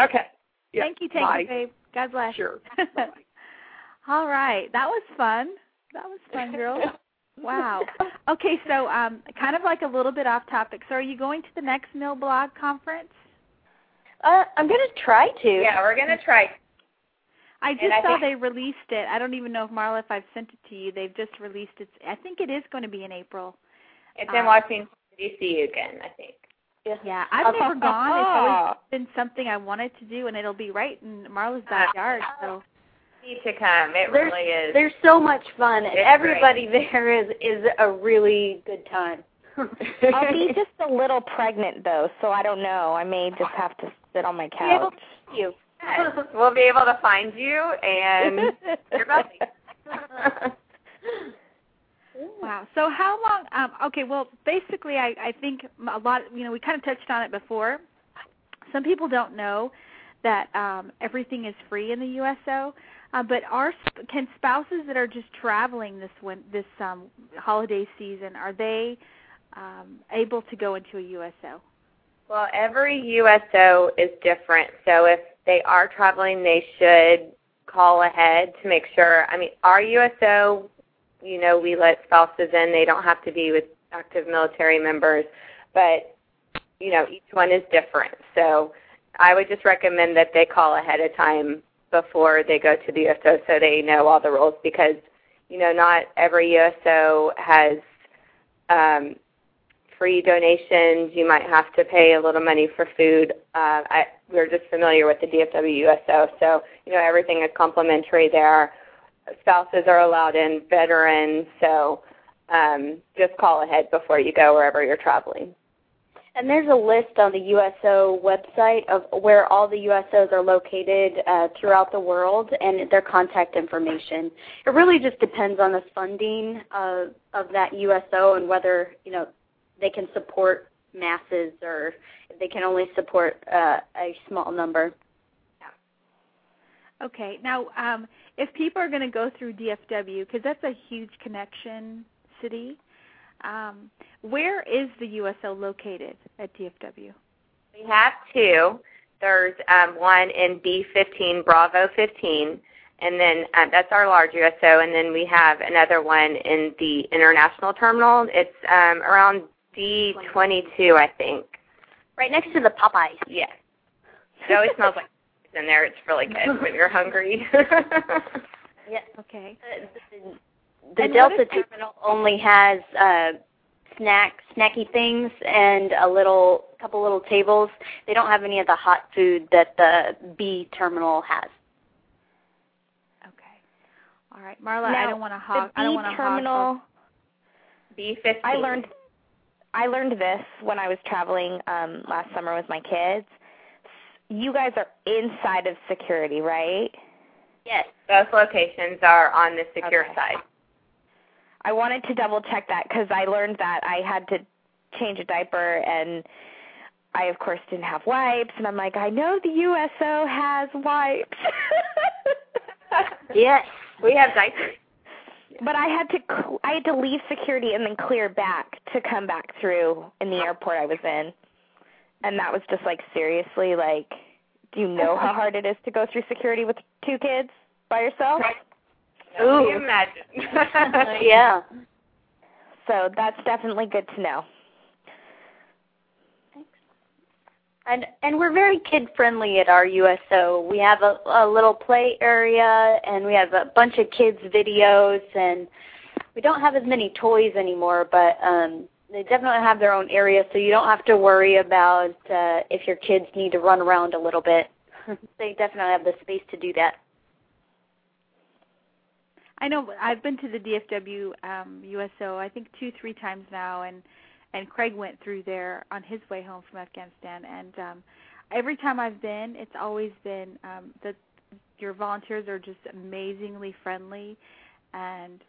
[SPEAKER 10] Okay. Yeah,
[SPEAKER 4] Thank you, Tanker
[SPEAKER 10] bye.
[SPEAKER 4] Babe. God bless.
[SPEAKER 10] Sure.
[SPEAKER 4] All right, that was fun. That was fun, girls. Wow. Okay, so um, kind of like a little bit off topic. So, are you going to the next MilBlog conference?
[SPEAKER 8] Uh, I'm going to try to.
[SPEAKER 9] Yeah, we're gonna try.
[SPEAKER 4] I just
[SPEAKER 9] And I
[SPEAKER 4] saw
[SPEAKER 9] think-
[SPEAKER 4] they released it. I don't even know if Marla, if I've sent it to you. They've just released it. I think it is going to be in April.
[SPEAKER 9] It's in
[SPEAKER 4] Um,
[SPEAKER 9] Washington D.C. again, I think.
[SPEAKER 4] Yeah, I've never gone. It's always been something I wanted to do, and it'll be right in Marla's backyard. So,
[SPEAKER 9] Need to come. It
[SPEAKER 8] There's-
[SPEAKER 9] really is.
[SPEAKER 8] There's so much fun, and
[SPEAKER 9] It's
[SPEAKER 8] everybody there is is a really good time.
[SPEAKER 5] I'll be just a little pregnant though, so I don't know. I may just have to sit on my
[SPEAKER 8] Be able
[SPEAKER 5] couch.
[SPEAKER 8] to see you.
[SPEAKER 9] Yes. we'll be able to find you and your belly.
[SPEAKER 4] Wow. So how long? Um, okay. Well, basically, I, I think a lot. You know, we kind of touched on it before. Some people don't know that um, everything is free in the USO. Uh, but are can spouses that are just traveling this win- this um, holiday season are they um, able to go into a USO?
[SPEAKER 9] Well, every USO is different. So if they are traveling, they should call ahead to make sure. I mean, our USO, you know, we let spouses in. They don't have to be with active military members, but you know, each one is different. So I would just recommend that they call ahead of time before they go to the USO so they know all the rules because you know, not every USO has um free donations. You might have to pay a little money for food. Uh, I, we're just familiar with the DFW USO, so you know everything is complimentary there. Spouses are allowed in, veterans, so um, just call ahead before you go wherever you're traveling.
[SPEAKER 8] And there's a list on the USO website of where all the USOs are located uh, throughout the world and their contact information. It really just depends on the funding of, of that USO and whether you know they can support masses or they can only support uh, a small number.
[SPEAKER 4] Okay. Now, um, if people are going to go through DFW, because that's a huge connection city, um, where is the USO located at DFW?
[SPEAKER 9] We have two. There's um, one in B15, Bravo 15, and then um, that's our large USO, and then we have another one in the international terminal. It's um, around D22, I think.
[SPEAKER 8] Right next to the Popeyes.
[SPEAKER 9] Yes. It always smells like in there. It's really good when you're hungry.
[SPEAKER 8] Yeah.
[SPEAKER 4] Okay.
[SPEAKER 8] The, the Delta terminal only has uh, snack snacky things and a little couple little tables. They don't have any of the hot food that the B terminal has.
[SPEAKER 4] Okay. All right, Marla. I don't want to hog. I don't want to
[SPEAKER 5] terminal.
[SPEAKER 9] B15.
[SPEAKER 5] I learned I learned this when I was traveling um last summer with my kids. You guys are inside of security, right?
[SPEAKER 8] Yes.
[SPEAKER 9] Both locations are on the secure
[SPEAKER 5] Okay.
[SPEAKER 9] side.
[SPEAKER 5] I wanted to double check that because I learned that I had to change a diaper and I of course didn't have wipes and I'm like, I know the USO has wipes.
[SPEAKER 8] Yes.
[SPEAKER 9] We have diapers.
[SPEAKER 5] but I had to I had to leave security and then clear back to come back through in the airport I was in. And that was just like seriously like do you know how hard it is to go through security with two kids by yourself?
[SPEAKER 8] Ooh.
[SPEAKER 9] imagine?
[SPEAKER 8] yeah.
[SPEAKER 5] So that's definitely good to know.
[SPEAKER 8] And and we're very kid friendly at our USO. We have a, a little play area and we have a bunch of kids videos and we don't have as many toys anymore, but um they definitely have their own area so you don't have to worry about uh if your kids need to run around a little bit. they definitely have the space to do that.
[SPEAKER 4] I know I've been to the DFW um USO I think 2 3 times now and and Craig went through there on his way home from Afghanistan and um every time I've been it's always been um that your volunteers are just amazingly friendly and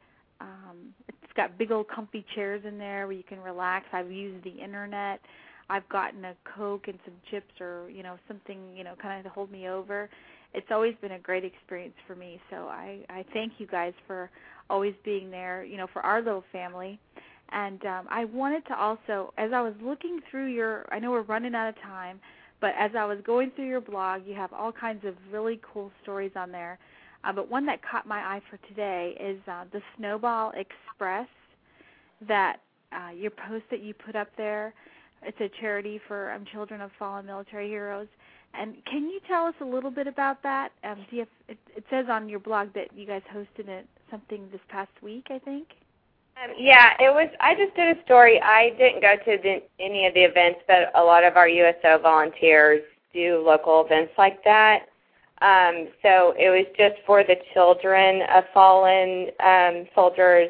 [SPEAKER 4] um it's got big old comfy chairs in there where you can relax. I've used the internet. I've gotten a coke and some chips or, you know, something, you know, kind of to hold me over. It's always been a great experience for me. So I I thank you guys for always being there, you know, for our little family and um, I wanted to also, as I was looking through your, I know we're running out of time, but as I was going through your blog, you have all kinds of really cool stories on there. Uh, but one that caught my eye for today is uh, the Snowball Express, that uh, your post that you put up there. It's a charity for um, children of fallen military heroes. And can you tell us a little bit about that? Um, do you have, it, it says on your blog that you guys hosted it, something this past week, I think.
[SPEAKER 9] Um, yeah, it was. I just did a story. I didn't go to the, any of the events, but a lot of our USO volunteers do local events like that. Um, so it was just for the children of fallen um, soldiers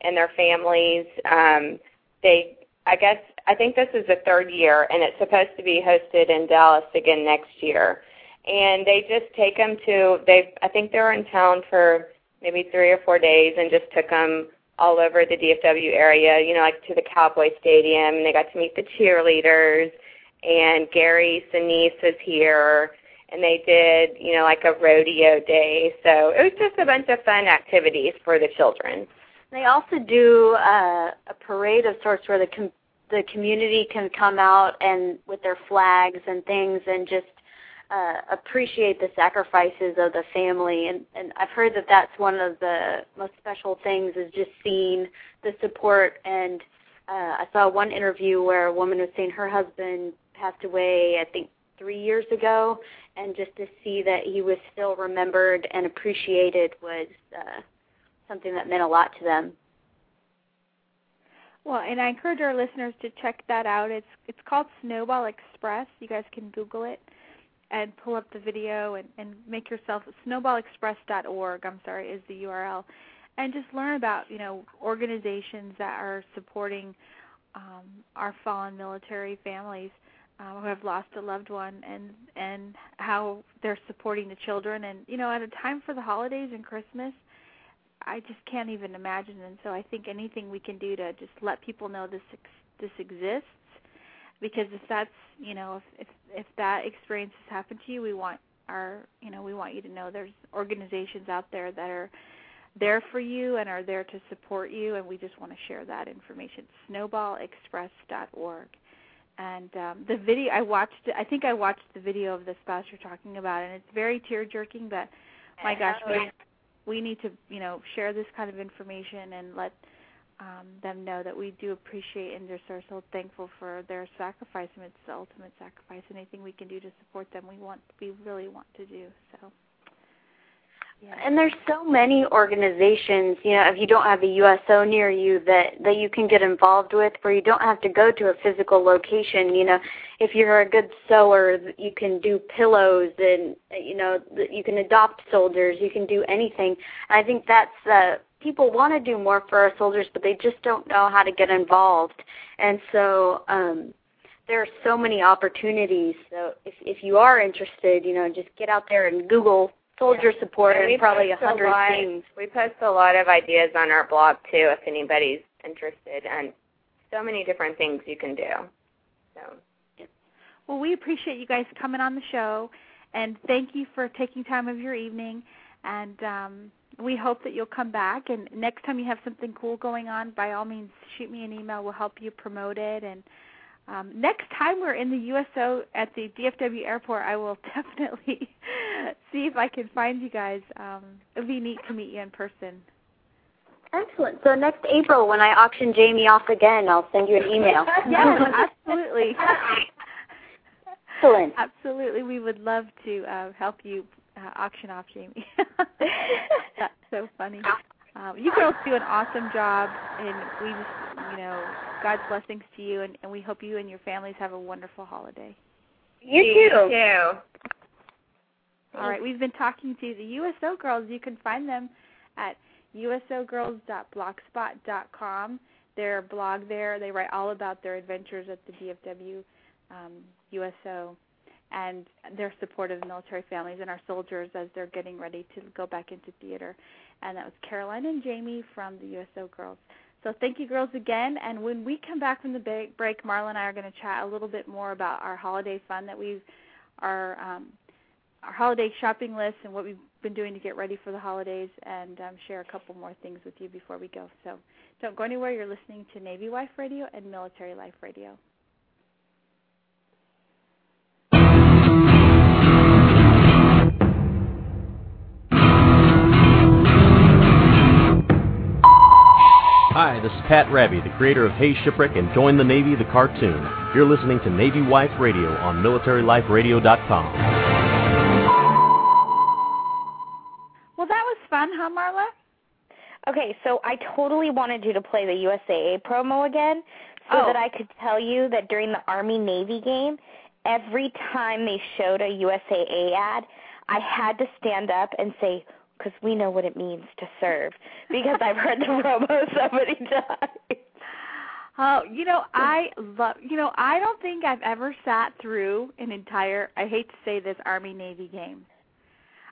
[SPEAKER 9] and their families. Um, they, I guess, I think this is the third year, and it's supposed to be hosted in Dallas again next year. And they just take them to. They, I think they were in town for maybe three or four days, and just took them all over the DFW area, you know, like to the Cowboy Stadium. And they got to meet the cheerleaders. And Gary Sinise is here. And they did, you know, like a rodeo day. So it was just a bunch of fun activities for the children.
[SPEAKER 8] They also do uh, a parade of sorts where the com- the community can come out and with their flags and things and just uh, appreciate the sacrifices of the family. And and I've heard that that's one of the most special things is just seeing the support. And uh, I saw one interview where a woman was saying her husband passed away I think 3 years ago. And just to see that he was still remembered and appreciated was uh, something that meant a lot to them.
[SPEAKER 4] Well, and I encourage our listeners to check that out. It's it's called Snowball Express. You guys can Google it and pull up the video and, and make yourself snowballexpress.org. I'm sorry, is the URL, and just learn about you know organizations that are supporting um, our fallen military families um, who have lost a loved one, and and how they're supporting the children. And you know, at a time for the holidays and Christmas, I just can't even imagine. And so I think anything we can do to just let people know this this exists because if that's you know if if if that experience has happened to you we want our you know we want you to know there's organizations out there that are there for you and are there to support you. And we just want to share that information. snowballexpress.org and um the video i watched i think i watched the video of the spouse you're talking about and it's very tear jerking but my gosh we we need to you know share this kind of information and let um, them know that we do appreciate and are so thankful for their sacrifice and it's the ultimate sacrifice. Anything we can do to support them, we want we really want to do. So.
[SPEAKER 8] And there's so many organizations, you know, if you don't have a USO near you that that you can get involved with where you don't have to go to a physical location, you know, if you're a good sewer, you can do pillows and you know, you can adopt soldiers, you can do anything. And I think that's uh people want to do more for our soldiers, but they just don't know how to get involved. And so um, there are so many opportunities. So if if you are interested, you know, just get out there and Google soldier support and, and probably a hundred things.
[SPEAKER 9] We post a lot of ideas on our blog too, if anybody's interested, and so many different things you can do. So.
[SPEAKER 4] Well, we appreciate you guys coming on the show, and thank you for taking time of your evening. And um, we hope that you'll come back and next time you have something cool going on by all means shoot me an email we'll help you promote it and um, next time we're in the USO at the DFW airport, I will definitely see if I can find you guys. Um, it'd be neat to meet you in person.
[SPEAKER 8] Excellent. So next April, when I auction Jamie off again, I'll send you an email.
[SPEAKER 4] yes, absolutely.
[SPEAKER 8] Excellent.
[SPEAKER 4] Absolutely, we would love to uh, help you uh, auction off Jamie. That's so funny. Um, you girls do an awesome job, and we just, you know, God's blessings to you, and, and we hope you and your families have a wonderful holiday.
[SPEAKER 8] You too.
[SPEAKER 9] You too.
[SPEAKER 4] All right, we've been talking to the USO girls. You can find them at usogirls.blogspot.com. Their blog there, they write all about their adventures at the DFW um, USO and their support of military families and our soldiers as they're getting ready to go back into theater. And that was Caroline and Jamie from the USO Girls. So thank you, girls, again. And when we come back from the break, Marla and I are going to chat a little bit more about our holiday fun that we've our um, our holiday shopping list and what we've been doing to get ready for the holidays, and um, share a couple more things with you before we go. So don't go anywhere. You're listening to Navy Wife Radio and Military Life Radio.
[SPEAKER 3] Hi, this is Pat Rabby, the creator of Hey Shipwreck and Join the Navy, the cartoon. You're listening to Navy Wife Radio on MilitaryLifeRadio.com.
[SPEAKER 4] huh, Marla?
[SPEAKER 5] Okay, so I totally wanted you to play the USAA promo again so
[SPEAKER 4] oh.
[SPEAKER 5] that I could tell you that during the Army Navy game, every time they showed a USAA ad, I had to stand up and say, because we know what it means to serve because I've heard the promo so many times.
[SPEAKER 4] Oh, you know, I love. You know, I don't think I've ever sat through an entire. I hate to say this Army Navy game.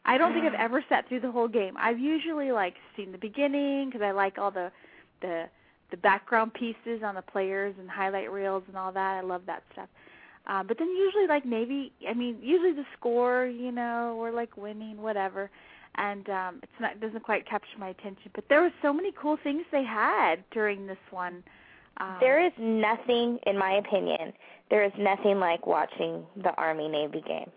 [SPEAKER 4] I don't think I've ever sat through the whole game. I've usually like seen the beginning because I like all the the the background pieces on the players and highlight reels and all that. I love that stuff. Um, but then usually like Navy, I mean, usually the score, you know, or like winning, whatever and um it's not doesn't quite capture my attention but there were so many cool things they had during this one um,
[SPEAKER 5] there is nothing in my opinion there is nothing like watching the army navy game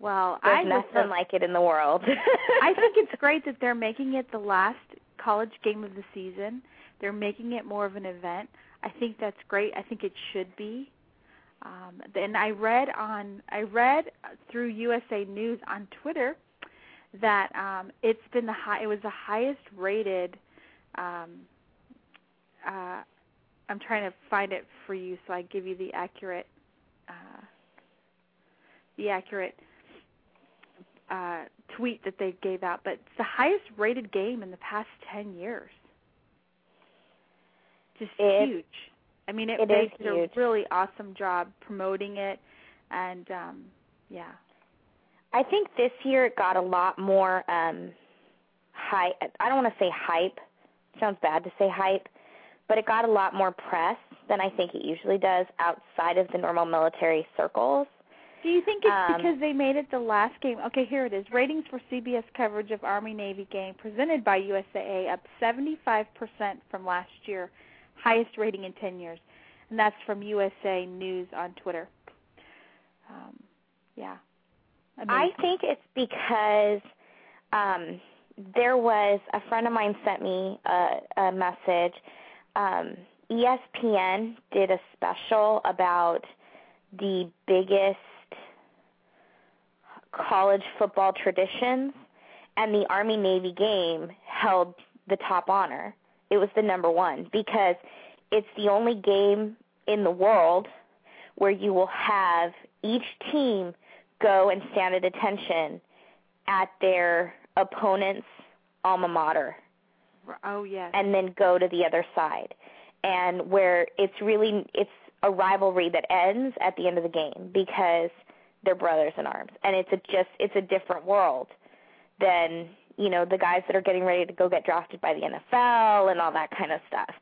[SPEAKER 4] well
[SPEAKER 5] there's
[SPEAKER 4] I
[SPEAKER 5] nothing like it in the world
[SPEAKER 4] i think it's great that they're making it the last college game of the season they're making it more of an event i think that's great i think it should be um, then I read on I read through USAA News on Twitter that um, it's been the high. It was the highest rated. Um, uh, I'm trying to find it for you so I give you the accurate. Uh, the accurate uh, tweet that they gave out, but it's the highest rated game in the past 10 years. Just
[SPEAKER 5] it,
[SPEAKER 4] huge. I mean, it,
[SPEAKER 5] it
[SPEAKER 4] they
[SPEAKER 5] did a
[SPEAKER 4] really awesome job promoting it, and um, yeah.
[SPEAKER 5] I think this year it got a lot more um high I don't want to say hype. sounds bad to say hype, but it got a lot more press than I think it usually does outside of the normal military circles.
[SPEAKER 4] Do you think it's
[SPEAKER 5] um,
[SPEAKER 4] because they made it the last game? Okay, here it is. Ratings for CBS coverage of Army Navy game presented by USAA up 75% from last year, highest rating in 10 years. And that's from USAA News on Twitter. Um, yeah.
[SPEAKER 5] I think it's because um, there was a friend of mine sent me a, a message. Um, ESPN did a special about the biggest college football traditions, and the Army Navy game held the top honor. It was the number one because it's the only game in the world where you will have each team go and stand at attention at their opponent's alma mater.
[SPEAKER 4] Oh yes.
[SPEAKER 5] And then go to the other side. And where it's really it's a rivalry that ends at the end of the game because they're brothers in arms. And it's a just it's a different world than, you know, the guys that are getting ready to go get drafted by the NFL and all that kind of stuff.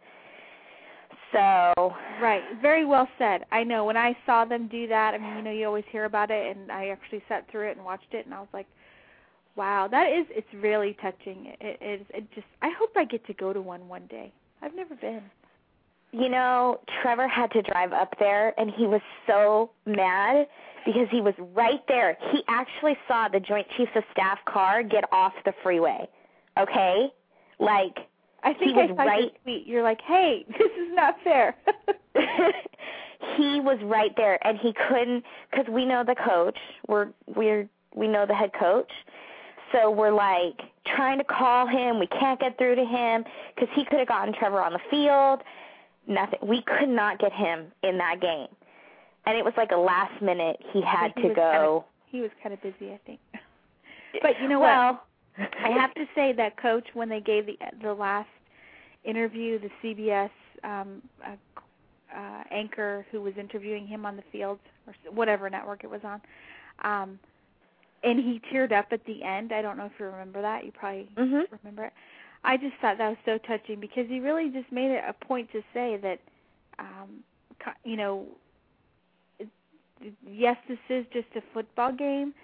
[SPEAKER 5] So
[SPEAKER 4] right, very well said. I know when I saw them do that. I mean, you know, you always hear about it, and I actually sat through it and watched it, and I was like, "Wow, that is it's really touching." It is. It, it just. I hope I get to go to one one day. I've never been.
[SPEAKER 5] You know, Trevor had to drive up there, and he was so mad because he was right there. He actually saw the Joint Chiefs of Staff car get off the freeway. Okay, like
[SPEAKER 4] I think
[SPEAKER 5] he
[SPEAKER 4] I
[SPEAKER 5] was
[SPEAKER 4] saw
[SPEAKER 5] right.
[SPEAKER 4] your tweet. You're like, "Hey, this is not fair."
[SPEAKER 5] he was right there, and he couldn't because we know the coach. We're we're we know the head coach. So we're like trying to call him. We can't get through to him because he could have gotten Trevor on the field. Nothing. We could not get him in that game, and it was like a last minute. He had
[SPEAKER 4] he
[SPEAKER 5] to go.
[SPEAKER 4] Kind of, he was kind of busy, I think. But you know
[SPEAKER 5] well,
[SPEAKER 4] what? I have to say that coach, when they gave the the last interview, the CBS um, uh, uh, anchor who was interviewing him on the field or whatever network it was on, um, and he teared up at the end. I don't know if you remember that. You probably
[SPEAKER 5] Mhm.
[SPEAKER 4] remember it. I just thought that was so touching because he really just made it a point to say that, um, you know, yes, this is just a football game,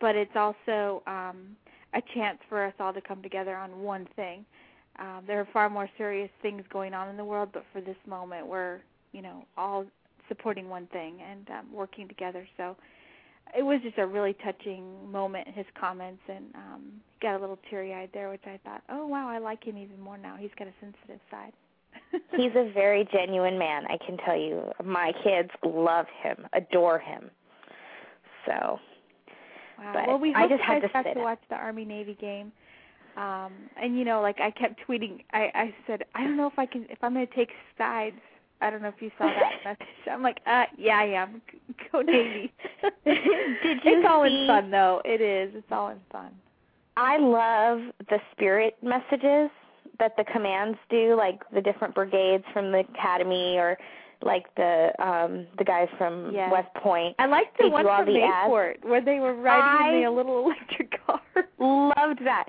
[SPEAKER 4] but it's also um, a chance for us all to come together on one thing. Um, there are far more serious things going on in the world, but for this moment, we're you know all supporting one thing and um, working together. So it was just a really touching moment. His comments and um, he got a little teary-eyed there, which I thought, oh wow, I like him even more now. He's got a sensitive side.
[SPEAKER 5] he's a very genuine man. I can tell you. My kids love him, adore him. So
[SPEAKER 4] Wow.
[SPEAKER 5] But
[SPEAKER 4] well, we
[SPEAKER 5] I
[SPEAKER 4] hope
[SPEAKER 5] just
[SPEAKER 4] you
[SPEAKER 5] had to
[SPEAKER 4] got to watch the Army Navy game. Um, and you know, like I kept tweeting. I I said, I don't know if I can, if I'm going to take sides. I don't know if you saw that message. I'm like, uh, yeah, I am. Go Navy.
[SPEAKER 5] Did you
[SPEAKER 4] it's all
[SPEAKER 5] see-
[SPEAKER 4] in fun, though. It is. It's all in fun.
[SPEAKER 5] I love the spirit messages that the commands do, like the different brigades from the academy or like the um the guys from
[SPEAKER 4] Yes.
[SPEAKER 5] West Point.
[SPEAKER 4] I liked the
[SPEAKER 5] They
[SPEAKER 4] one from
[SPEAKER 5] the ads.
[SPEAKER 4] Where they were riding in
[SPEAKER 5] I-
[SPEAKER 4] the little electric car.
[SPEAKER 5] Loved that.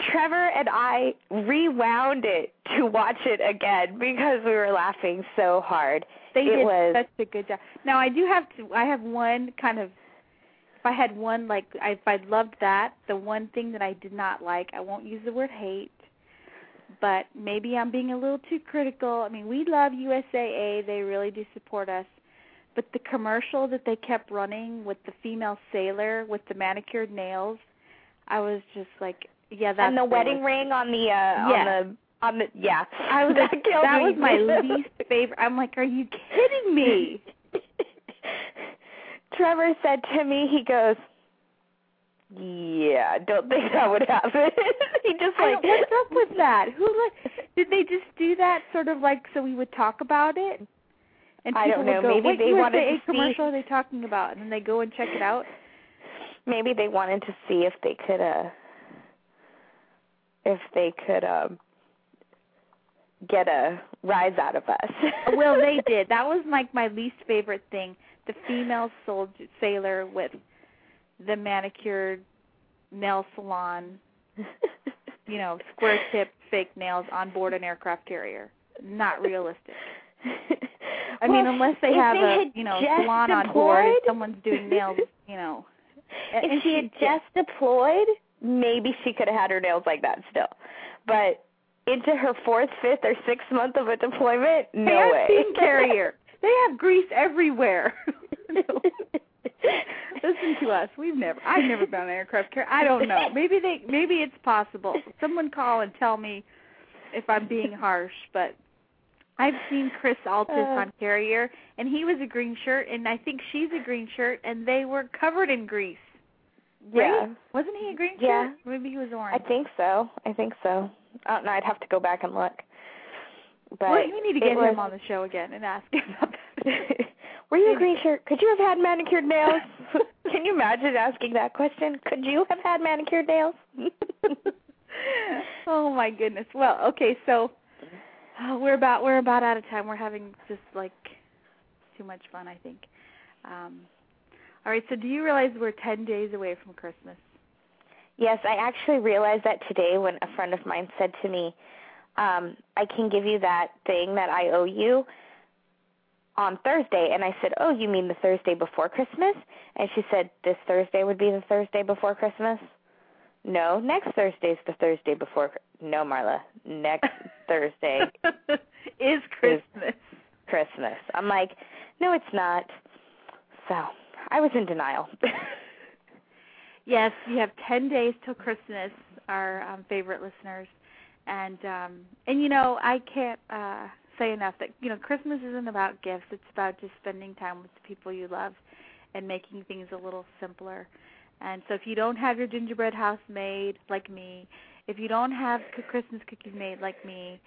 [SPEAKER 5] Trevor and I rewound it to watch it again because we were laughing so hard.
[SPEAKER 4] They
[SPEAKER 5] it
[SPEAKER 4] did
[SPEAKER 5] was
[SPEAKER 4] such a good job. Now I do have to. I have one kind of. If I had one like, I, if I loved that, the one thing that I did not like, I won't use the word hate, but maybe I'm being a little too critical. I mean, we love USAA; they really do support us. But the commercial that they kept running with the female sailor with the manicured nails, I was just like, yeah, that's
[SPEAKER 5] and the wedding ring on the uh
[SPEAKER 4] Yeah.
[SPEAKER 5] on the on the yeah.
[SPEAKER 4] I was
[SPEAKER 5] that
[SPEAKER 4] like, that
[SPEAKER 5] me.
[SPEAKER 4] was my least favorite. I'm like, are you kidding me?
[SPEAKER 5] Trevor said to me, he goes, "Yeah, don't think that would happen." he just like,
[SPEAKER 4] what's up with that? Who like did they just do that sort of like so we would talk about it? And
[SPEAKER 5] I
[SPEAKER 4] people
[SPEAKER 5] don't know,
[SPEAKER 4] would go,
[SPEAKER 5] maybe
[SPEAKER 4] what
[SPEAKER 5] they wanted to see-
[SPEAKER 4] commercial are they talking about? And then they go and check it out.
[SPEAKER 5] maybe they wanted to see if they could uh if they could um get a rise out of us.
[SPEAKER 4] well, they did. That was like my least favorite thing. The female soldier sailor with the manicured nail salon, you know, square tip fake nails on board an aircraft carrier. Not realistic. I mean, unless they have
[SPEAKER 5] they
[SPEAKER 4] a you know salon on board someone's doing nails, you know.
[SPEAKER 5] if
[SPEAKER 4] and
[SPEAKER 5] she had just deployed, maybe she could have had her nails like that still. But into her fourth, fifth, or sixth month of a deployment, no
[SPEAKER 4] hey, I've
[SPEAKER 5] way.
[SPEAKER 4] carrier. They have grease everywhere. Listen to us. We've never. I've never been on an aircraft carrier. I don't know. Maybe they. Maybe it's possible. Someone call and tell me if I'm being harsh. But I've seen Chris Altus
[SPEAKER 5] Uh.
[SPEAKER 4] on carrier, and he was a green shirt, and I think she's a green shirt, and they were covered in grease.
[SPEAKER 5] yeah.
[SPEAKER 4] Right? Wasn't he a green
[SPEAKER 5] Yeah.
[SPEAKER 4] shirt? Maybe he was orange.
[SPEAKER 5] I think so. I think so. I don't know. I'd have to go back and look. But
[SPEAKER 4] well, we need to get
[SPEAKER 5] was,
[SPEAKER 4] him on the show again and ask him about that.
[SPEAKER 5] Were you a green shirt? Could you have had manicured nails? Can you imagine asking that question? Could you have had manicured nails?
[SPEAKER 4] oh my goodness. Well, okay, so uh, we're about we're about out of time. We're having just like too much fun, I think. Um, all right. So, do you realize we're ten days away from Christmas?
[SPEAKER 5] Yes, I actually realized that today when a friend of mine said to me, um, I can give you that thing that I owe you on Thursday. And I said, Oh, you mean the Thursday before Christmas? And she said, This Thursday would be the Thursday before Christmas? No, next Thursday's the Thursday before. No, Marla, next Thursday
[SPEAKER 4] is Christmas.
[SPEAKER 5] Is Christmas. I'm like, no, it's not. So I was in denial.
[SPEAKER 4] yes, you have ten days till Christmas, our um, favorite listeners, and um, and you know I can't uh, say enough that you know Christmas isn't about gifts. It's about just spending time with the people you love and making things a little simpler. And so if you don't have your gingerbread house made like me, if you don't have Christmas cookies made like me,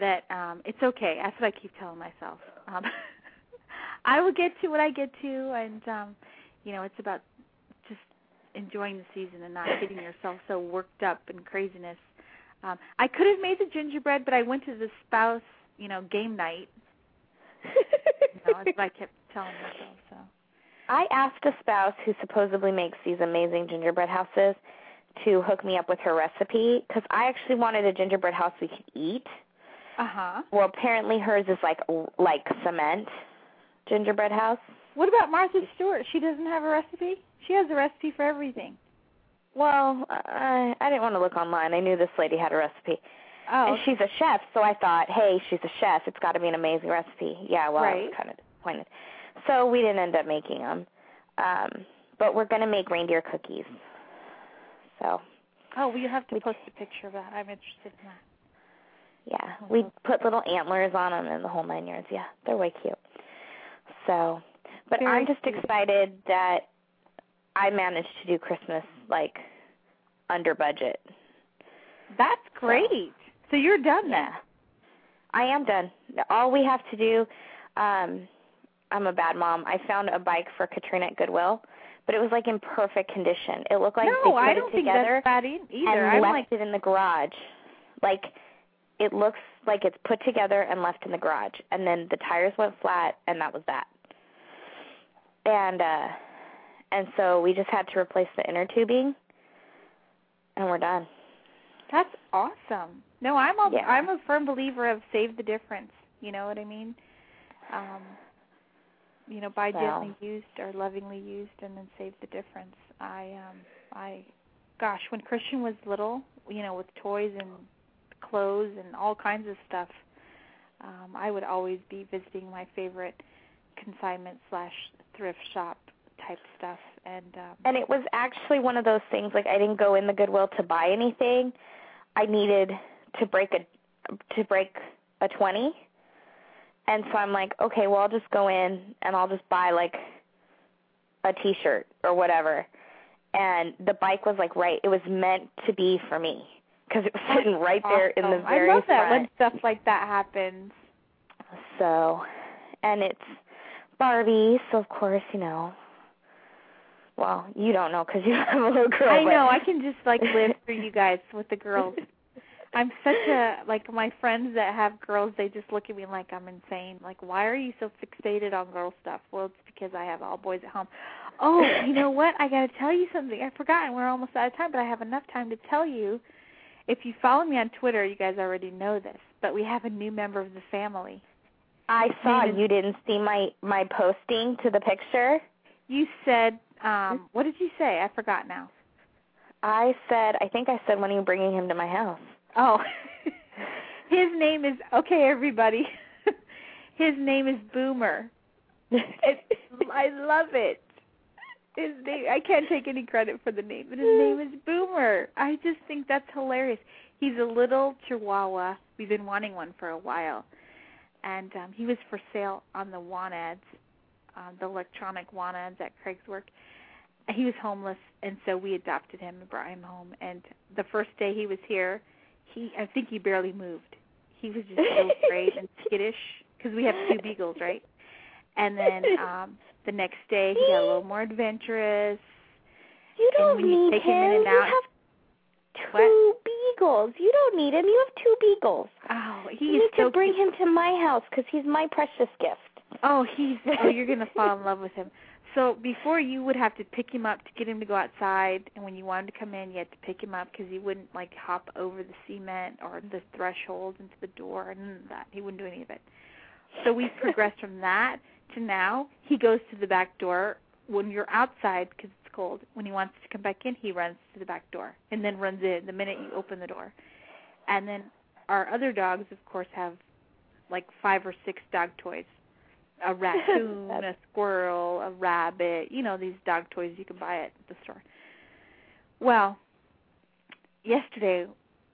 [SPEAKER 4] that um it's okay. That's what I keep telling myself. Um I will get to what I get to and um you know, it's about just enjoying the season and not getting yourself so worked up and craziness. Um I could have made the gingerbread, but I went to the spouse, you know, game night. you know, that's what I kept telling myself, so
[SPEAKER 5] I asked a spouse who supposedly makes these amazing gingerbread houses to hook me up with her recipe because I actually wanted a gingerbread house we could eat.
[SPEAKER 4] Uh huh.
[SPEAKER 5] Well, apparently hers is like like cement gingerbread house.
[SPEAKER 4] What about Martha Stewart? She doesn't have a recipe. She has a recipe for everything.
[SPEAKER 5] Well, I I didn't want to look online. I knew this lady had a recipe.
[SPEAKER 4] Oh.
[SPEAKER 5] And she's a chef, so I thought, hey, she's a chef. It's got to be an amazing recipe. Yeah, well,
[SPEAKER 4] right.
[SPEAKER 5] I was kind of disappointed. So we didn't end up making them. Um, but we're going to make reindeer cookies. So.
[SPEAKER 4] Oh, well, you have to post a picture of that. I'm interested in that.
[SPEAKER 5] Yeah, we put little antlers on them and the whole nine yards. Yeah, they're way cute. So, but
[SPEAKER 4] Very
[SPEAKER 5] I'm just
[SPEAKER 4] cute.
[SPEAKER 5] excited that I managed to do Christmas like under budget.
[SPEAKER 4] That's great. So, so you're done
[SPEAKER 5] yeah. I am done. All we have to do um I'm a bad mom. I found a bike for Katrina at Goodwill, but it was like in perfect condition. It looked like
[SPEAKER 4] no,
[SPEAKER 5] they put
[SPEAKER 4] I don't
[SPEAKER 5] it
[SPEAKER 4] think
[SPEAKER 5] together
[SPEAKER 4] that's bad e- either.
[SPEAKER 5] and
[SPEAKER 4] I'm
[SPEAKER 5] left
[SPEAKER 4] like,
[SPEAKER 5] it in the garage. Like it looks like it's put together and left in the garage, and then the tires went flat, and that was that. And uh and so we just had to replace the inner tubing, and we're done.
[SPEAKER 4] that's awesome. No, I'm a
[SPEAKER 5] Yeah.
[SPEAKER 4] I'm a firm believer of save the difference. You know what I mean? Um, you know, buy
[SPEAKER 5] Well.
[SPEAKER 4] gently used or lovingly used, and then save the difference. I um I, gosh, when Christian was little, you know, with toys and clothes and all kinds of stuff, um, I would always be visiting my favorite consignment slash thrift shop type stuff, and um,
[SPEAKER 5] And it was actually one of those things like I didn't go in the Goodwill to buy anything. I needed to break a to break a 20. And so I'm like, okay, well I'll just go in and I'll just buy like a t-shirt or whatever. And the bike was like right, it was meant to be for me because it was sitting right there in the very
[SPEAKER 4] I love that
[SPEAKER 5] front.
[SPEAKER 4] when stuff like that happens.
[SPEAKER 5] So, and it's Barbie, so of course, you know. Well, you don't know because you have a little girl.
[SPEAKER 4] I know. I can just like live for you guys with the girls. I'm such a like my friends that have girls. They just look at me like I'm insane. Like, why are you so fixated on girl stuff? Well, it's because I have all boys at home. Oh, you know what? I got to tell you something. I forgot. and We're almost out of time, but I have enough time to tell you. If you follow me on Twitter, you guys already know this, but we have a new member of the family.
[SPEAKER 5] I saw you didn't see my my posting to the picture.
[SPEAKER 4] You said, um, what did you say? I forgot now.
[SPEAKER 5] I said, I think I said, when are you bringing him to my house?
[SPEAKER 4] Oh, his name is okay, everybody. his name is Boomer. It's, I love it. His name. I can't take any credit for the name, but his name is Boomer. I just think that's hilarious. He's a little Chihuahua. We've been wanting one for a while, and um, he was for sale on the want ads, uh, the electronic want ads at Craig's Craigslist. He was homeless, and so we adopted him and brought him home. And the first day he was here, he I think he barely moved. He was just so afraid and skittish because we have two beagles, right? And then um the next day he got a little more adventurous.
[SPEAKER 5] You don't
[SPEAKER 4] you
[SPEAKER 5] need
[SPEAKER 4] take
[SPEAKER 5] him.
[SPEAKER 4] him in and
[SPEAKER 5] you have two beagles. You don't need him. You have two beagles.
[SPEAKER 4] Oh, he
[SPEAKER 5] you
[SPEAKER 4] is
[SPEAKER 5] need
[SPEAKER 4] so
[SPEAKER 5] to bring
[SPEAKER 4] cute.
[SPEAKER 5] him to my house because he's my precious gift.
[SPEAKER 4] Oh, he's oh, you're gonna fall in love with him. So before you would have to pick him up to get him to go outside, and when you wanted to come in, you had to pick him up because he wouldn't like hop over the cement or the threshold into the door and that. He wouldn't do any of it. So we progressed from that to now. He goes to the back door when you're outside because it's cold. When he wants to come back in, he runs to the back door and then runs in the minute you open the door. And then our other dogs, of course, have like five or six dog toys. A raccoon, a squirrel, a rabbit, you know, these dog toys you can buy at the store. Well, yesterday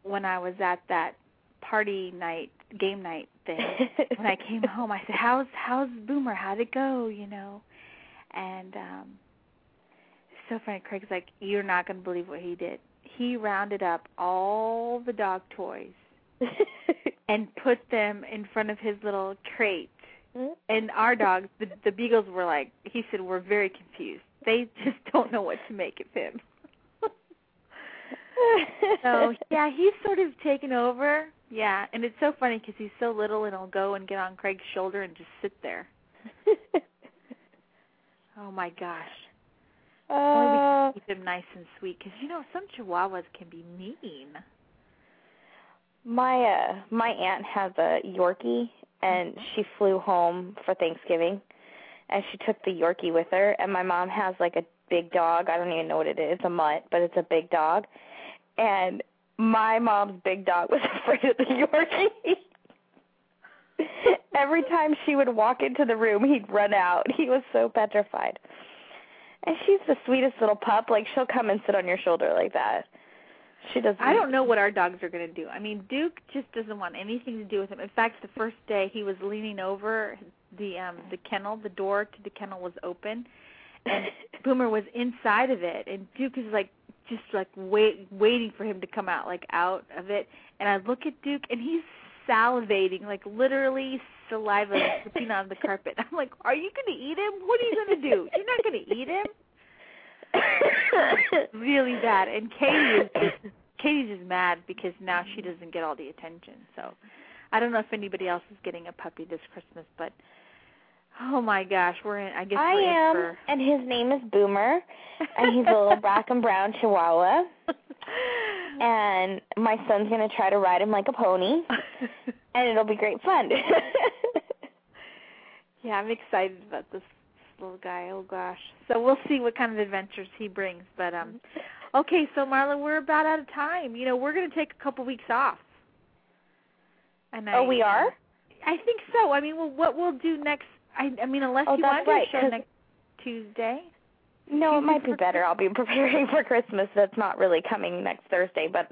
[SPEAKER 4] when I was at that party night, game night thing, when I came home, I said, "How's how's Boomer? How'd it go?" You know, and um so funny. Craig's like, "You're not going to believe what he did. He rounded up all the dog toys and put them in front of his little crate.
[SPEAKER 5] Mm-hmm.
[SPEAKER 4] And our dogs, the the beagles, were like, he said, we're very confused. They just don't know what to make of him." so yeah, he's sort of taken over. Yeah, and it's so funny because he's so little, and he'll go and get on Craig's shoulder and just sit there. oh my gosh.
[SPEAKER 5] Uh,
[SPEAKER 4] Only we can keep him nice and sweet because you know some Chihuahuas can be mean.
[SPEAKER 5] my uh my aunt has a Yorkie and mm-hmm. she flew home for Thanksgiving and she took the Yorkie with her and my mom has like a big dog. I don't even know what it is. It's a mutt, but it's a big dog. And my mom's big dog was afraid of the Yorkie. Every time she would walk into the room, he'd run out. He was so petrified. And she's the sweetest little pup. Like she'll come and sit on your shoulder like that. She doesn't.
[SPEAKER 4] I don't know what our dogs are going to do. I mean, Duke just doesn't want anything to do with him. In fact, the first day he was leaning over the um the kennel, the door to the kennel was open, and Boomer was inside of it, and Duke is like just like wait waiting for him to come out like out of it. And I look at Duke, and he's salivating, like literally saliva dripping on the carpet. I'm like, are you going to eat him? What are you going to do? You're not going to eat him? really bad. And Katie is just Katie's just mad because now she doesn't get all the attention. So I don't know if anybody else is getting a puppy this Christmas, but oh my gosh, we're in. I guess
[SPEAKER 5] I
[SPEAKER 4] we're
[SPEAKER 5] am,
[SPEAKER 4] for.
[SPEAKER 5] and his name is Boomer, and he's a little black and brown Chihuahua. And my son's gonna try to ride him like a pony, and it'll be great fun.
[SPEAKER 4] yeah, I'm excited about this little guy. Oh gosh. So we'll see what kind of adventures he brings. But um okay, so Marla, we're about out of time. You know, we're gonna take a couple weeks off. And I,
[SPEAKER 5] oh, we are.
[SPEAKER 4] I think so. I mean, well, what we'll do next? I, I mean, unless
[SPEAKER 5] Oh,
[SPEAKER 4] you want
[SPEAKER 5] right,
[SPEAKER 4] to show next Tuesday.
[SPEAKER 5] No, it might be better. I'll be preparing for Christmas. That's not really coming next Thursday, but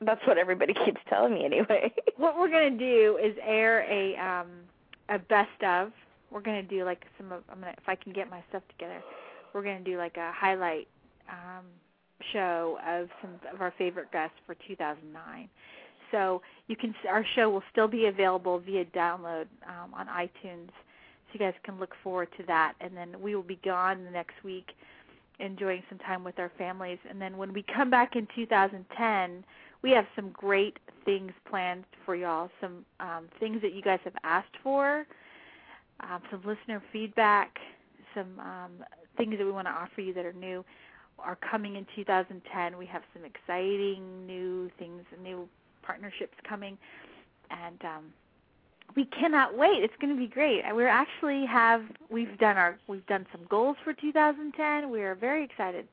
[SPEAKER 5] that's what everybody keeps telling me anyway.
[SPEAKER 4] What we're gonna do is air a um a best of. We're gonna do like some of. I'm gonna if I can get my stuff together. We're gonna do like a highlight um show of some of our favorite guests for 2009. So you can our show will still be available via download um, on iTunes. So you guys can look forward to that. And then we will be gone the next week, enjoying some time with our families. And then when we come back in 2010, we have some great things planned for y'all. Some um, things that you guys have asked for, um, some listener feedback, some um, things that we want to offer you that are new are coming in 2010. We have some exciting new things, new partnerships coming, and um, we cannot wait. It's going to be great. We actually have we've done our we've done some goals for 2010. We are very excited.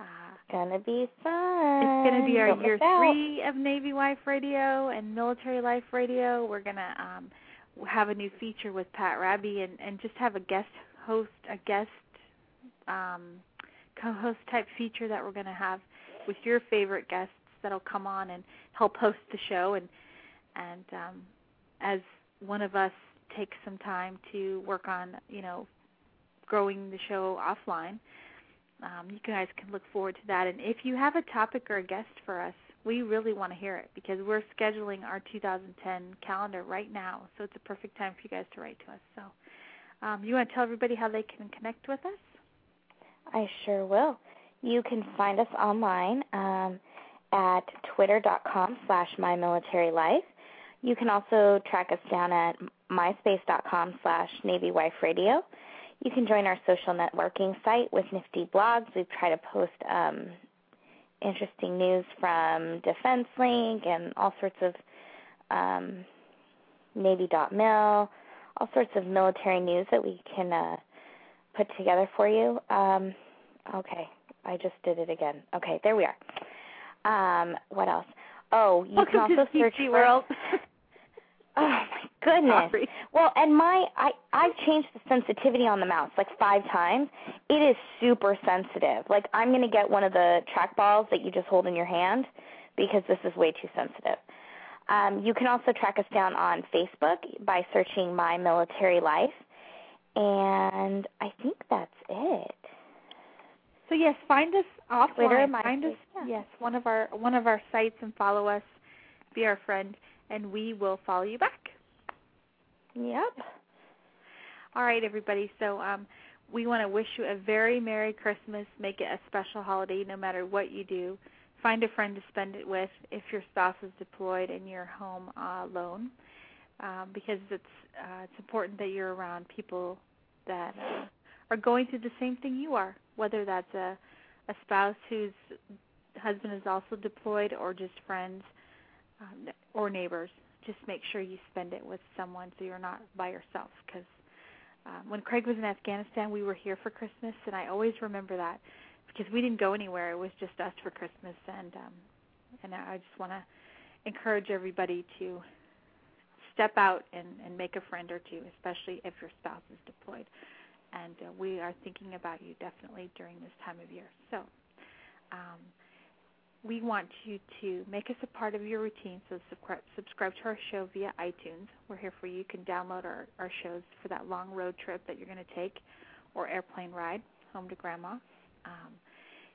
[SPEAKER 4] Uh,
[SPEAKER 5] gonna be fun.
[SPEAKER 4] it's going to be our
[SPEAKER 5] Don't
[SPEAKER 4] year three of Navy Wife Radio and Military Life Radio. We're going to um, have a new feature with Pat Raby and, and just have a guest host, a guest um, co-host type feature that we're going to have with your favorite guests that'll come on and help host the show. And and um, as one of us takes some time to work on you know growing the show offline um, you guys can look forward to that. And if you have a topic or a guest for us we really want to hear it because we're scheduling our 2010 calendar right now so it's a perfect time for you guys to write to us so um, you want to tell everybody how they can connect with us
[SPEAKER 5] I sure will. You can find us online um, at twitter.com slash mymilitarylife. You can also track us down at myspace.com slash navywiferadio. You can join our social networking site with nifty blogs. We try to post um, interesting news from Defense Link and all sorts of um, Navy.mil, all sorts of military news that we can uh, put together for you. Um, okay, I just did it again. Okay, there we are. Um, what else? Oh, you
[SPEAKER 4] Welcome
[SPEAKER 5] can also search for
[SPEAKER 4] World.
[SPEAKER 5] Oh goodness.
[SPEAKER 4] Sorry.
[SPEAKER 5] Well, and my I I've changed the sensitivity on the mouse like five times. It is super sensitive. Like I'm gonna get one of the track balls that you just hold in your hand because this is way too sensitive. Um, you can also track us down on Facebook by searching My Military Life, and I think that's it.
[SPEAKER 4] So yes, find us offline.
[SPEAKER 5] Twitter,
[SPEAKER 4] find us
[SPEAKER 5] yeah.
[SPEAKER 4] yes one of our one of our sites and follow us. Be our friend, and we will follow you back.
[SPEAKER 5] Yep.
[SPEAKER 4] All right, everybody. So um, we want to wish you a very Merry Christmas. Make it a special holiday, no matter what you do. Find a friend to spend it with if your spouse is deployed and you're home uh, alone, um, because it's uh, it's important that you're around people that uh, are going through the same thing you are. Whether that's a a spouse whose husband is also deployed, or just friends um, or neighbors. Just make sure you spend it with someone so you're not by yourself. Because um, when Craig was in Afghanistan, we were here for Christmas, and I always remember that because we didn't go anywhere. It was just us for Christmas, and um, and I just want to encourage everybody to step out and, and make a friend or two, especially if your spouse is deployed. And uh, we are thinking about you definitely during this time of year. So. Um, we want you to make us a part of your routine. So subscribe, to our show via iTunes. We're here for you. You can download our, our shows for that long road trip that you're going to take or airplane ride home to grandma. Um,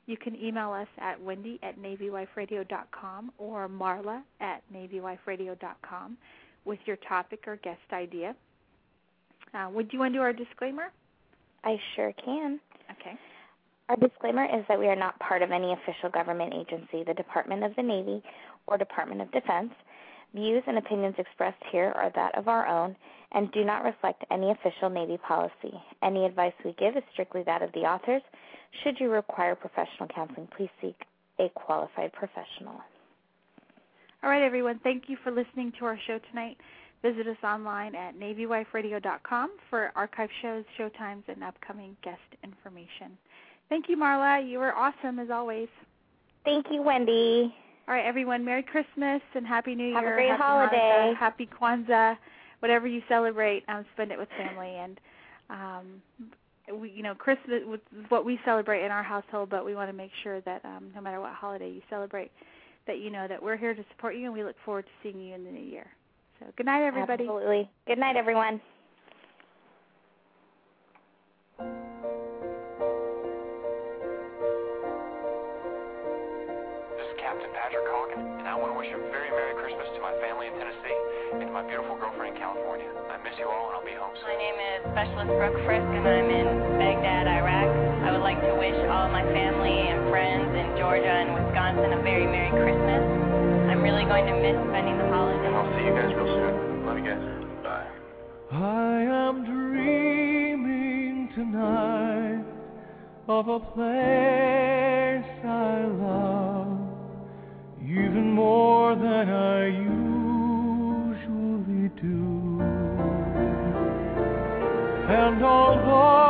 [SPEAKER 4] you can email us at wendy at navywiferadio.com or marla at navywiferadio.com with your topic or guest idea. Uh, would you want to do our disclaimer?
[SPEAKER 5] I sure can. Our disclaimer is that we are not part of any official government agency, the Department of the Navy, or Department of Defense. Views and opinions expressed here are that of our own and do not reflect any official Navy policy. Any advice we give is strictly that of the authors. Should you require professional counseling, please seek a qualified professional.
[SPEAKER 4] All right, everyone. Thank you for listening to our show tonight. Visit us online at NavyWifeRadio.com for archive shows, show times, and upcoming guest information. Thank you, Marla. You were awesome as always.
[SPEAKER 5] Thank you, Wendy.
[SPEAKER 4] All right, everyone. Merry Christmas and Happy New
[SPEAKER 5] Have
[SPEAKER 4] Year.
[SPEAKER 5] a great
[SPEAKER 4] Happy
[SPEAKER 5] holiday.
[SPEAKER 4] Hanukkah, happy Kwanzaa, whatever you celebrate. Um, spend it with family and. Um, we, you know, Christmas is what we celebrate in our household, but we want to make sure that um, no matter what holiday you celebrate, that you know that we're here to support you, and we look forward to seeing you in the new year. So, good night, everybody.
[SPEAKER 5] Absolutely. Good night, everyone.
[SPEAKER 11] Patrick Hawken, and I want to wish a very Merry Christmas to my family in Tennessee and to my beautiful girlfriend in California. I miss you all, and I'll be home soon.
[SPEAKER 12] My name is Specialist Brooke Frisk, and I'm in Baghdad, Iraq. I would like to wish all my family and friends in Georgia and Wisconsin a very Merry Christmas. I'm really going to miss spending the holidays.
[SPEAKER 11] And I'll see you guys real soon. Love you guys. Bye.
[SPEAKER 13] I am dreaming tonight of a place I love even more than I usually do. And although